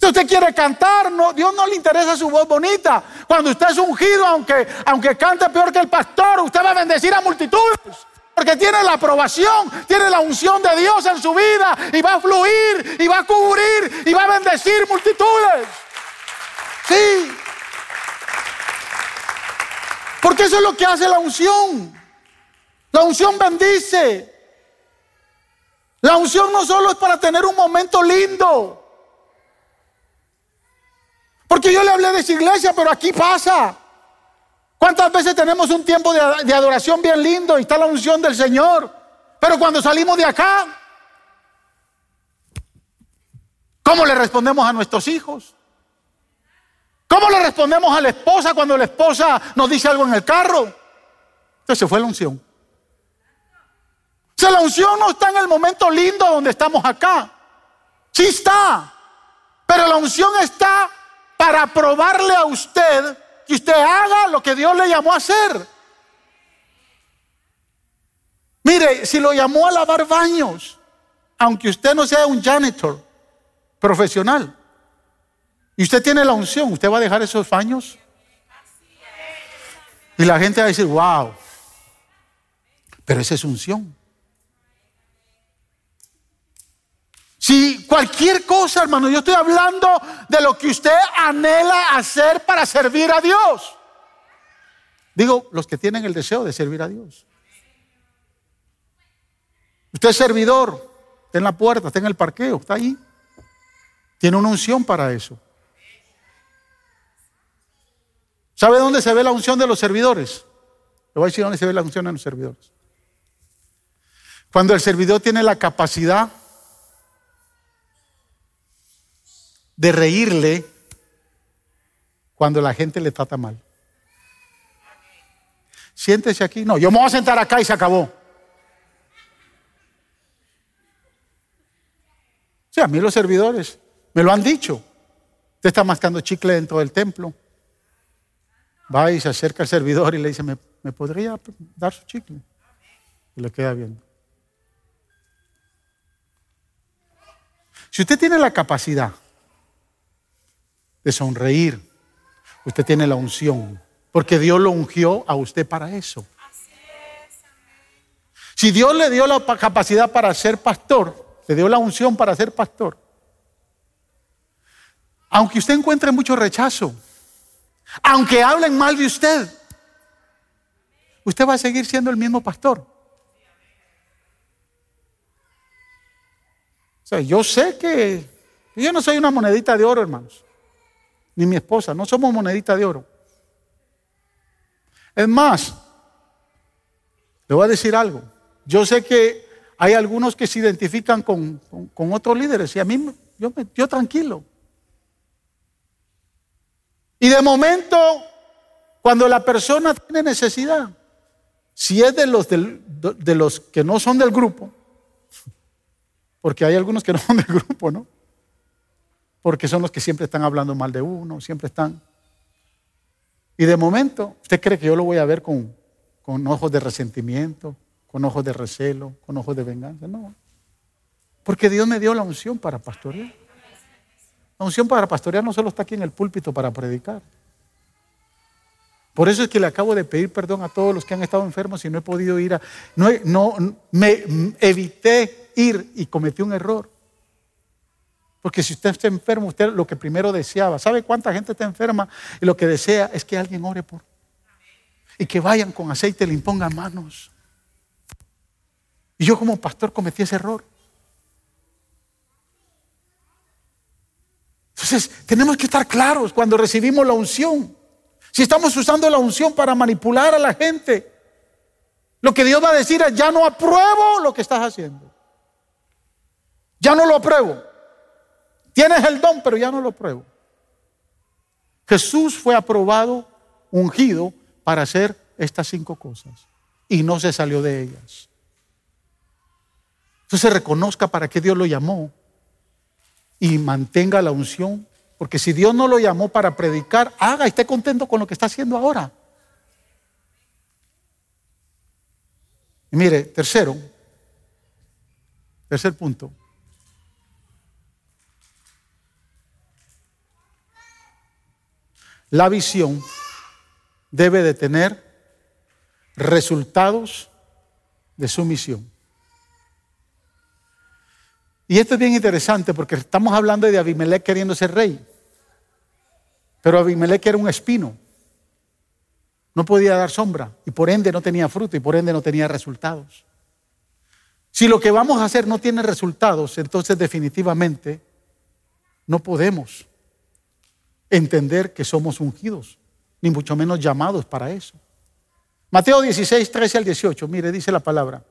Si usted quiere cantar, no, Dios no le interesa su voz bonita. Cuando usted es ungido, aunque, aunque cante peor que el pastor, usted va a bendecir a multitudes. Porque tiene la aprobación, tiene la unción de Dios en su vida y va a fluir y va a cubrir y va a bendecir multitudes. Sí. Porque eso es lo que hace la unción. La unción bendice. La unción no solo es para tener un momento lindo. Porque yo le hablé de esa iglesia, pero aquí pasa. ¿Cuántas veces tenemos un tiempo de, adoración bien lindo y está la unción del Señor? Pero cuando salimos de acá, ¿cómo le respondemos a nuestros hijos? ¿Cómo le respondemos a la esposa cuando la esposa nos dice algo en el carro? Entonces se fue la unción. O sea, la unción no está en el momento lindo donde estamos acá. Sí está. Pero la unción está para probarle a usted que usted haga lo que Dios le llamó a hacer. Mire, si lo llamó a lavar baños, aunque usted no sea un janitor profesional, y usted tiene la unción, ¿usted va a dejar esos baños? Y la gente va a decir, wow, pero esa es unción. Si cualquier cosa, hermano, yo estoy hablando de lo que usted anhela hacer para servir a Dios. Digo, los que tienen el deseo de servir a Dios. Usted es servidor, está en la puerta, está en el parqueo, está ahí. Tiene una unción para eso. ¿Sabe dónde se ve la unción de los servidores? Le voy a decir dónde se ve la unción de los servidores. Cuando el servidor tiene la capacidad de reírle cuando la gente le trata mal. Siéntese aquí. No, yo me voy a sentar acá y se acabó. Sí, a mí los servidores me lo han dicho. Usted está mascando chicle dentro del templo. Va y se acerca al servidor y le dice, ¿me, ¿me podría dar su chicle? Y le queda viendo. Si usted tiene la capacidad de sonreír. Usted tiene la unción, porque Dios lo ungió a usted para eso. Si Dios le dio la capacidad para ser pastor, le dio la unción para ser pastor, aunque usted encuentre mucho rechazo, aunque hablen mal de usted, usted va a seguir siendo el mismo pastor. Yo sé que yo no soy una monedita de oro, hermanos, ni mi esposa, no somos monedita de oro. Es más, le voy a decir algo. Yo sé que hay algunos que se identifican con, otros líderes y a mí yo, yo tranquilo. Y de momento, cuando la persona tiene necesidad, si es de los, de los que no son del grupo, porque hay algunos que no son del grupo, ¿no? Porque son los que siempre están hablando mal de uno, siempre están. Y de momento, ¿usted cree que yo lo voy a ver con, con ojos de resentimiento, con ojos de recelo, con ojos de venganza. No. Porque Dios me dio la unción para pastorear. La unción para pastorear no solo está aquí en el púlpito para predicar. Por eso es que le acabo de pedir perdón a todos los que han estado enfermos y no he podido ir a... No, no me evité ir y cometí un error. Porque si usted está enfermo, usted lo que primero deseaba, ¿sabe cuánta gente está enferma? Y lo que desea es que alguien ore por. Y que vayan con aceite y le impongan manos. Y yo como pastor cometí ese error. Entonces, tenemos que estar claros cuando recibimos la unción. Si estamos usando la unción para manipular a la gente, lo que Dios va a decir es, ya no apruebo lo que estás haciendo. Ya no lo apruebo. Tienes el don, pero ya no lo apruebo. Jesús fue aprobado, ungido, para hacer estas cinco cosas. Y no se salió de ellas. Entonces reconozca para qué Dios lo llamó y mantenga la unción. Porque si Dios no lo llamó para predicar, haga y esté contento con lo que está haciendo ahora. Y mire, tercero, tercer punto. La visión debe de tener resultados de su misión. Y esto es bien interesante porque estamos hablando de Abimelech queriendo ser rey. Pero Abimelech era un espino. No podía dar sombra y por ende no tenía fruto y por ende no tenía resultados. Si lo que vamos a hacer no tiene resultados, entonces definitivamente no podemos entender que somos ungidos, ni mucho menos llamados para eso. Mateo 16, 13 al 18, mire, dice la palabra.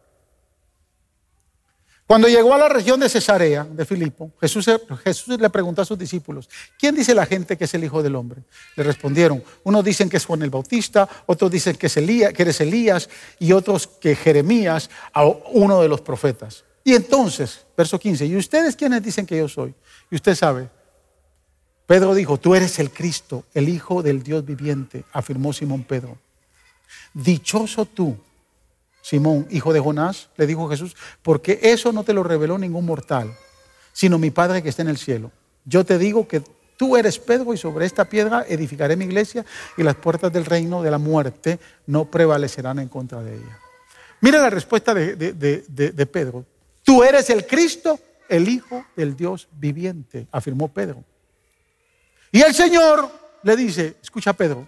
Cuando llegó a la región de Cesarea, de Filipo, Jesús, Jesús, le preguntó a sus discípulos, ¿quién dice la gente que es el Hijo del Hombre? Le respondieron, unos dicen que es Juan el Bautista, otros dicen que, es Elías, que eres Elías y otros que Jeremías, uno de los profetas. Y entonces, verso 15, ¿y ustedes quiénes dicen que yo soy? Y usted sabe, Pedro dijo, tú eres el Cristo, el Hijo del Dios viviente, afirmó Simón Pedro. Dichoso tú Simón, hijo de Jonás, le dijo Jesús, porque eso no te lo reveló ningún mortal, sino mi Padre que está en el cielo. Yo te digo que tú eres Pedro y sobre esta piedra edificaré mi iglesia y las puertas del reino de la muerte no prevalecerán en contra de ella. Mira la respuesta de, de Pedro. Tú eres el Cristo, el Hijo del Dios viviente, afirmó Pedro. Y el Señor le dice, escucha Pedro,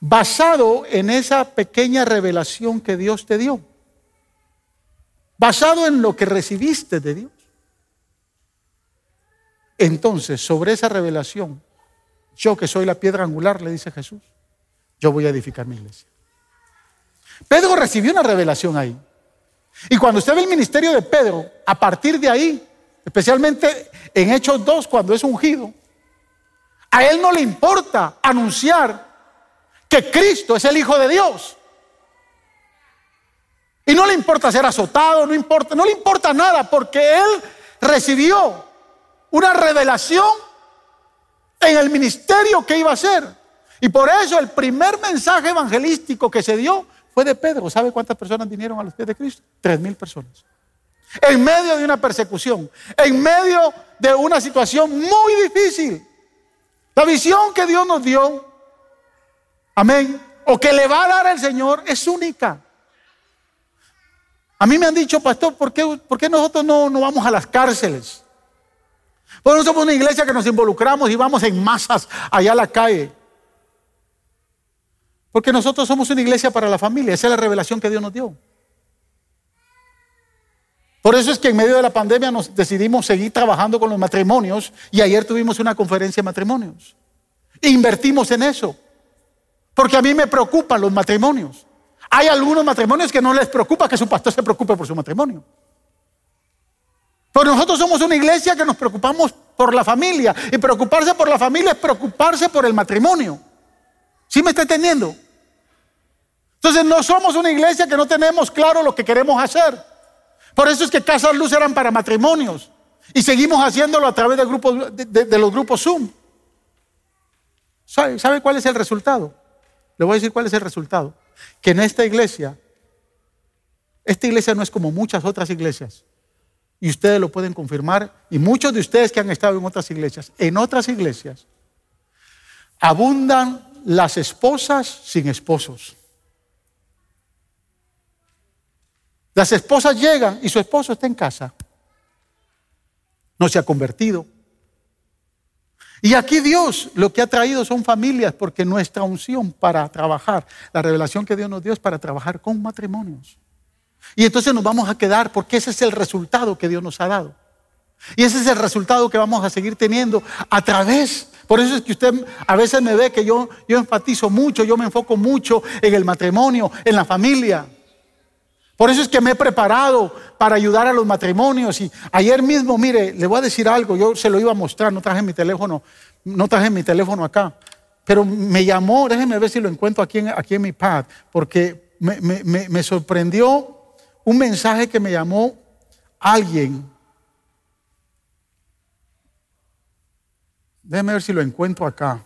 basado en esa pequeña revelación que Dios te dio, basado en lo que recibiste de Dios. Entonces, sobre esa revelación, yo que soy la piedra angular, le dice Jesús, yo voy a edificar mi iglesia. Pedro recibió una revelación ahí. Y cuando usted ve el ministerio de Pedro, a partir de ahí, especialmente en Hechos 2, cuando es ungido, a él no le importa anunciar que Cristo es el Hijo de Dios. Y no le importa ser azotado, no importa, no le importa nada, porque él recibió una revelación en el ministerio que iba a hacer. Y por eso el primer mensaje evangelístico que se dio fue de Pedro. ¿Sabe cuántas personas vinieron a los pies de Cristo? Tres mil personas. En medio de una persecución, en medio de una situación muy difícil. La visión que Dios nos dio Amén. O que le va a dar el Señor es única. A mí me han dicho, pastor, ¿por qué, por qué nosotros no, no, vamos a las cárceles? Porque no somos una iglesia que nos involucramos y vamos en masas allá a la calle. Porque nosotros somos una iglesia para la familia. Esa es la revelación que Dios nos dio. Por eso es que en medio de la pandemia nos decidimos seguir trabajando con los matrimonios y ayer tuvimos una conferencia de matrimonios. Invertimos en eso. Porque a mí me preocupan los matrimonios. Hay algunos matrimonios que no les preocupa que su pastor se preocupe por su matrimonio. Pero nosotros somos una iglesia que nos preocupamos por la familia. Y preocuparse por la familia es preocuparse por el matrimonio. ¿Sí me está entendiendo? Entonces no somos una iglesia que no tenemos claro lo que queremos hacer. Por eso es que Casas Luz eran para matrimonios. Y seguimos haciéndolo a través de, grupos, de, los grupos Zoom. ¿Sabe, ¿Sabe cuál es el resultado? Le voy a decir cuál es el resultado. Que en esta iglesia, esta iglesia no es como muchas otras iglesias. Y ustedes lo pueden confirmar. Y muchos de ustedes que han estado en otras iglesias. En otras iglesias abundan las esposas sin esposos. Las esposas llegan y su esposo está en casa. No se ha convertido. Y aquí Dios lo que ha traído son familias porque nuestra unción para trabajar, la revelación que Dios nos dio es para trabajar con matrimonios. Y entonces nos vamos a quedar porque ese es el resultado que Dios nos ha dado. Y ese es el resultado que vamos a seguir teniendo a través. Por eso es que usted a veces me ve que yo, yo enfatizo mucho, yo me enfoco mucho en el matrimonio, en la familia. Por eso es que me he preparado para ayudar a los matrimonios. Y ayer mismo, mire, le voy a decir algo, yo se lo iba a mostrar, no traje mi teléfono, no traje mi teléfono acá. Pero me llamó, déjenme ver si lo encuentro aquí en, aquí en mi pad, porque me, me sorprendió un mensaje que me llamó alguien. Déjenme ver si lo encuentro acá.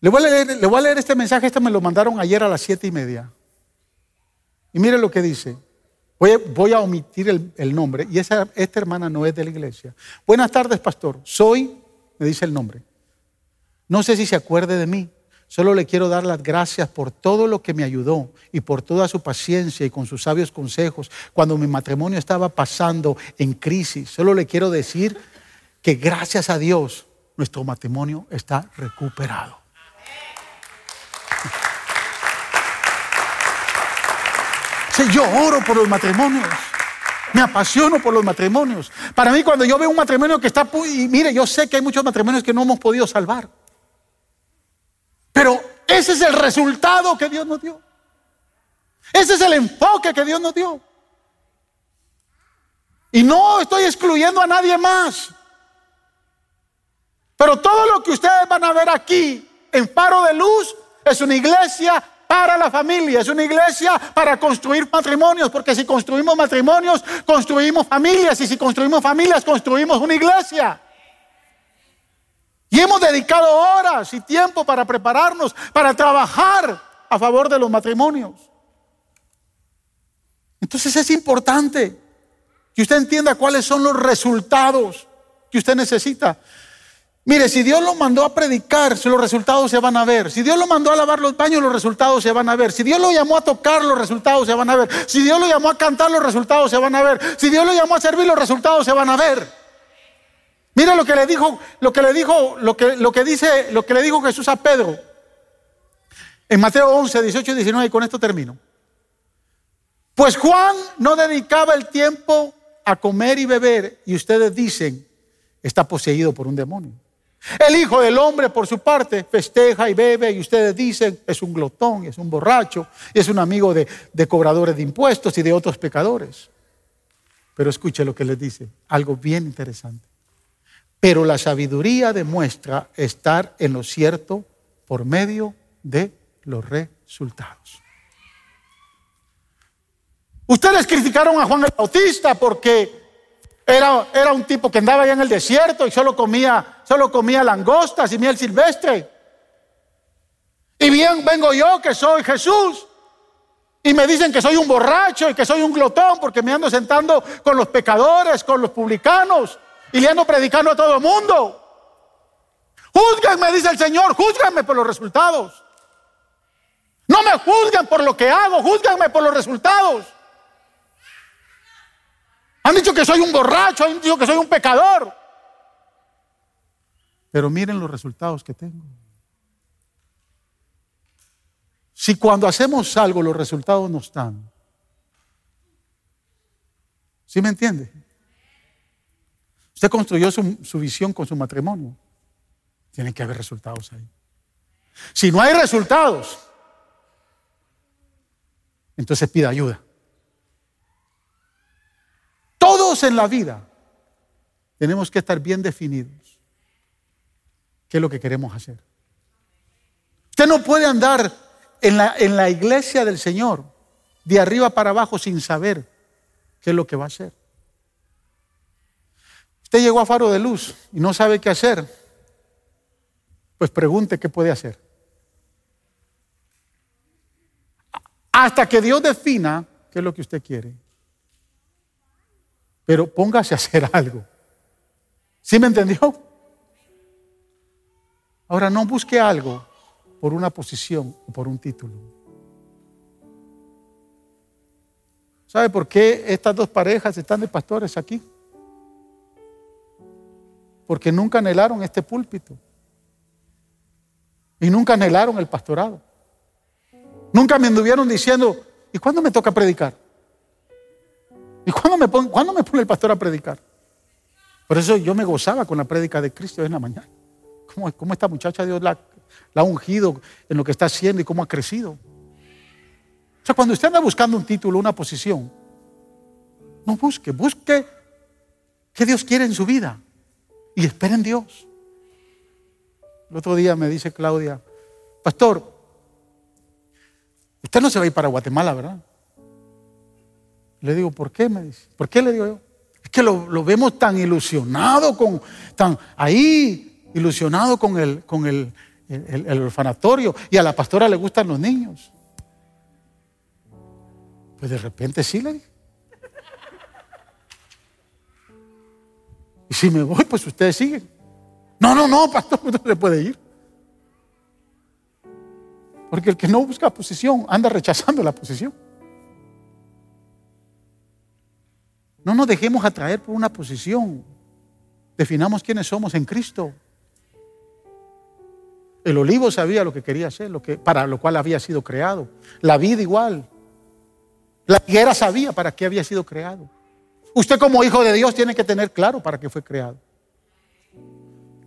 Le voy, a leer, este mensaje, este me lo mandaron ayer a las siete y media. Y mire lo que dice. Voy, a omitir el, nombre. Y esta hermana no es de la iglesia. Buenas tardes, pastor. Soy, me dice el nombre. No sé si se acuerde de mí. Solo le quiero dar las gracias por todo lo que me ayudó y por toda su paciencia y con sus sabios consejos cuando mi matrimonio estaba pasando en crisis. Solo le quiero decir que gracias a Dios nuestro matrimonio está recuperado. Yo oro por los matrimonios. Me apasiono por los matrimonios. Para mí, cuando yo veo un matrimonio que está... Y mire, yo sé que hay muchos matrimonios que no hemos podido salvar. Pero ese es el resultado que Dios nos dio. Ese es el enfoque que Dios nos dio. Y no estoy excluyendo a nadie más. Pero todo lo que ustedes van a ver aquí en Faro de Luz es una iglesia para la familia, es una iglesia para construir matrimonios, porque si construimos matrimonios, construimos familias, y si construimos familias, construimos una iglesia. Y hemos dedicado horas y tiempo para prepararnos, para trabajar a favor de los matrimonios. Entonces es importante que usted entienda cuáles son los resultados que usted necesita. Mire, si Dios lo mandó a predicar, los resultados se van a ver. Si Dios lo mandó a lavar los baños, los resultados se van a ver. Si Dios lo llamó a tocar, los resultados se van a ver. Si Dios lo llamó a cantar, los resultados se van a ver. Si Dios lo llamó a servir, los resultados se van a ver. Mire lo que le dijo, lo que le dijo, lo que, lo que dice, lo que le dijo Jesús a Pedro. En Mateo 11, 18 y 19, y con esto termino. Pues Juan no dedicaba el tiempo a comer y beber, y ustedes dicen, está poseído por un demonio. El Hijo del Hombre, por su parte, festeja y bebe y ustedes dicen, es un glotón, es un borracho, es un amigo de, cobradores de impuestos y de otros pecadores. Pero escuche lo que les dice, algo bien interesante. Pero la sabiduría demuestra estar en lo cierto por medio de los resultados. Ustedes criticaron a Juan el Bautista porque era, era un tipo que andaba allá en el desierto y solo comía, solo comía langostas y miel silvestre. Y bien vengo yo que soy Jesús. Y me dicen que soy un borracho y que soy un glotón porque me ando sentando con los pecadores, con los publicanos y le ando predicando a todo el mundo. Juzguenme, dice el Señor, juzguenme por los resultados. No me juzguen por lo que hago, juzguenme por los resultados. Han dicho que soy un borracho, han dicho que soy un pecador. Pero miren los resultados que tengo. Si cuando hacemos algo los resultados no están. ¿Sí me entiende? Usted construyó su, visión con su matrimonio. Tiene que haber resultados ahí. Si no hay resultados, entonces pida ayuda. Todos en la vida tenemos que estar bien definidos. ¿Qué es lo que queremos hacer? Usted no puede andar en la, en la iglesia del Señor de arriba para abajo sin saber qué es lo que va a hacer. Usted llegó a Faro de Luz y no sabe qué hacer. Pues pregunte qué puede hacer. Hasta que Dios defina qué es lo que usted quiere. Pero póngase a hacer algo. ¿Sí me entendió? Ahora no busque algo por una posición o por un título. ¿Sabe por qué estas dos parejas están de pastores aquí? Porque nunca anhelaron este púlpito. Y nunca anhelaron el pastorado. Nunca me anduvieron diciendo, ¿y cuándo me toca predicar? ¿Y cuándo me, me pone el pastor a predicar? Por eso yo me gozaba con la prédica de Cristo en la mañana. ¿Cómo, cómo esta muchacha Dios la, la, ha ungido en lo que está haciendo y cómo ha crecido? O sea, cuando usted anda buscando un título, una posición, no busque, busque qué Dios quiere en su vida y espere en Dios. El otro día me dice Claudia, pastor, Usted no se va a ir para Guatemala, ¿verdad? Le digo, ¿por qué? Me dice, ¿por qué le digo yo? Es que lo, vemos tan ilusionado con, tan ahí, ilusionado con el, con el, el, orfanatorio. Y a la pastora le gustan los niños. Pues de repente sí le dije. Y si me voy, pues ustedes siguen. No, no, no, pastor, no se puede ir. Porque el que no busca posición anda rechazando la posición. No nos dejemos atraer por una posición. Definamos quiénes somos en Cristo. El olivo sabía lo que quería hacer, para lo cual había sido creado. La vida igual. La higuera sabía para qué había sido creado. Usted como hijo de Dios tiene que tener claro para qué fue creado.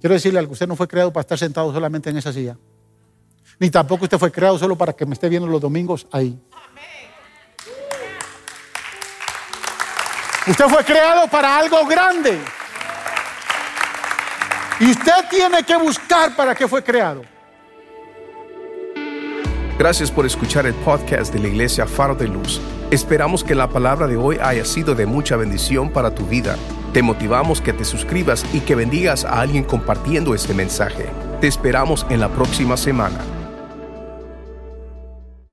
Quiero decirle algo, usted no fue creado para estar sentado solamente en esa silla. Ni tampoco usted fue creado solo para que me esté viendo los domingos ahí. Usted fue creado para algo grande. Y usted tiene que buscar para qué fue creado. Gracias por escuchar el podcast de la Iglesia Faro de Luz. Esperamos que la palabra de hoy haya sido de mucha bendición para tu vida. Te motivamos que te suscribas y que bendigas a alguien compartiendo este mensaje. Te esperamos en la próxima semana.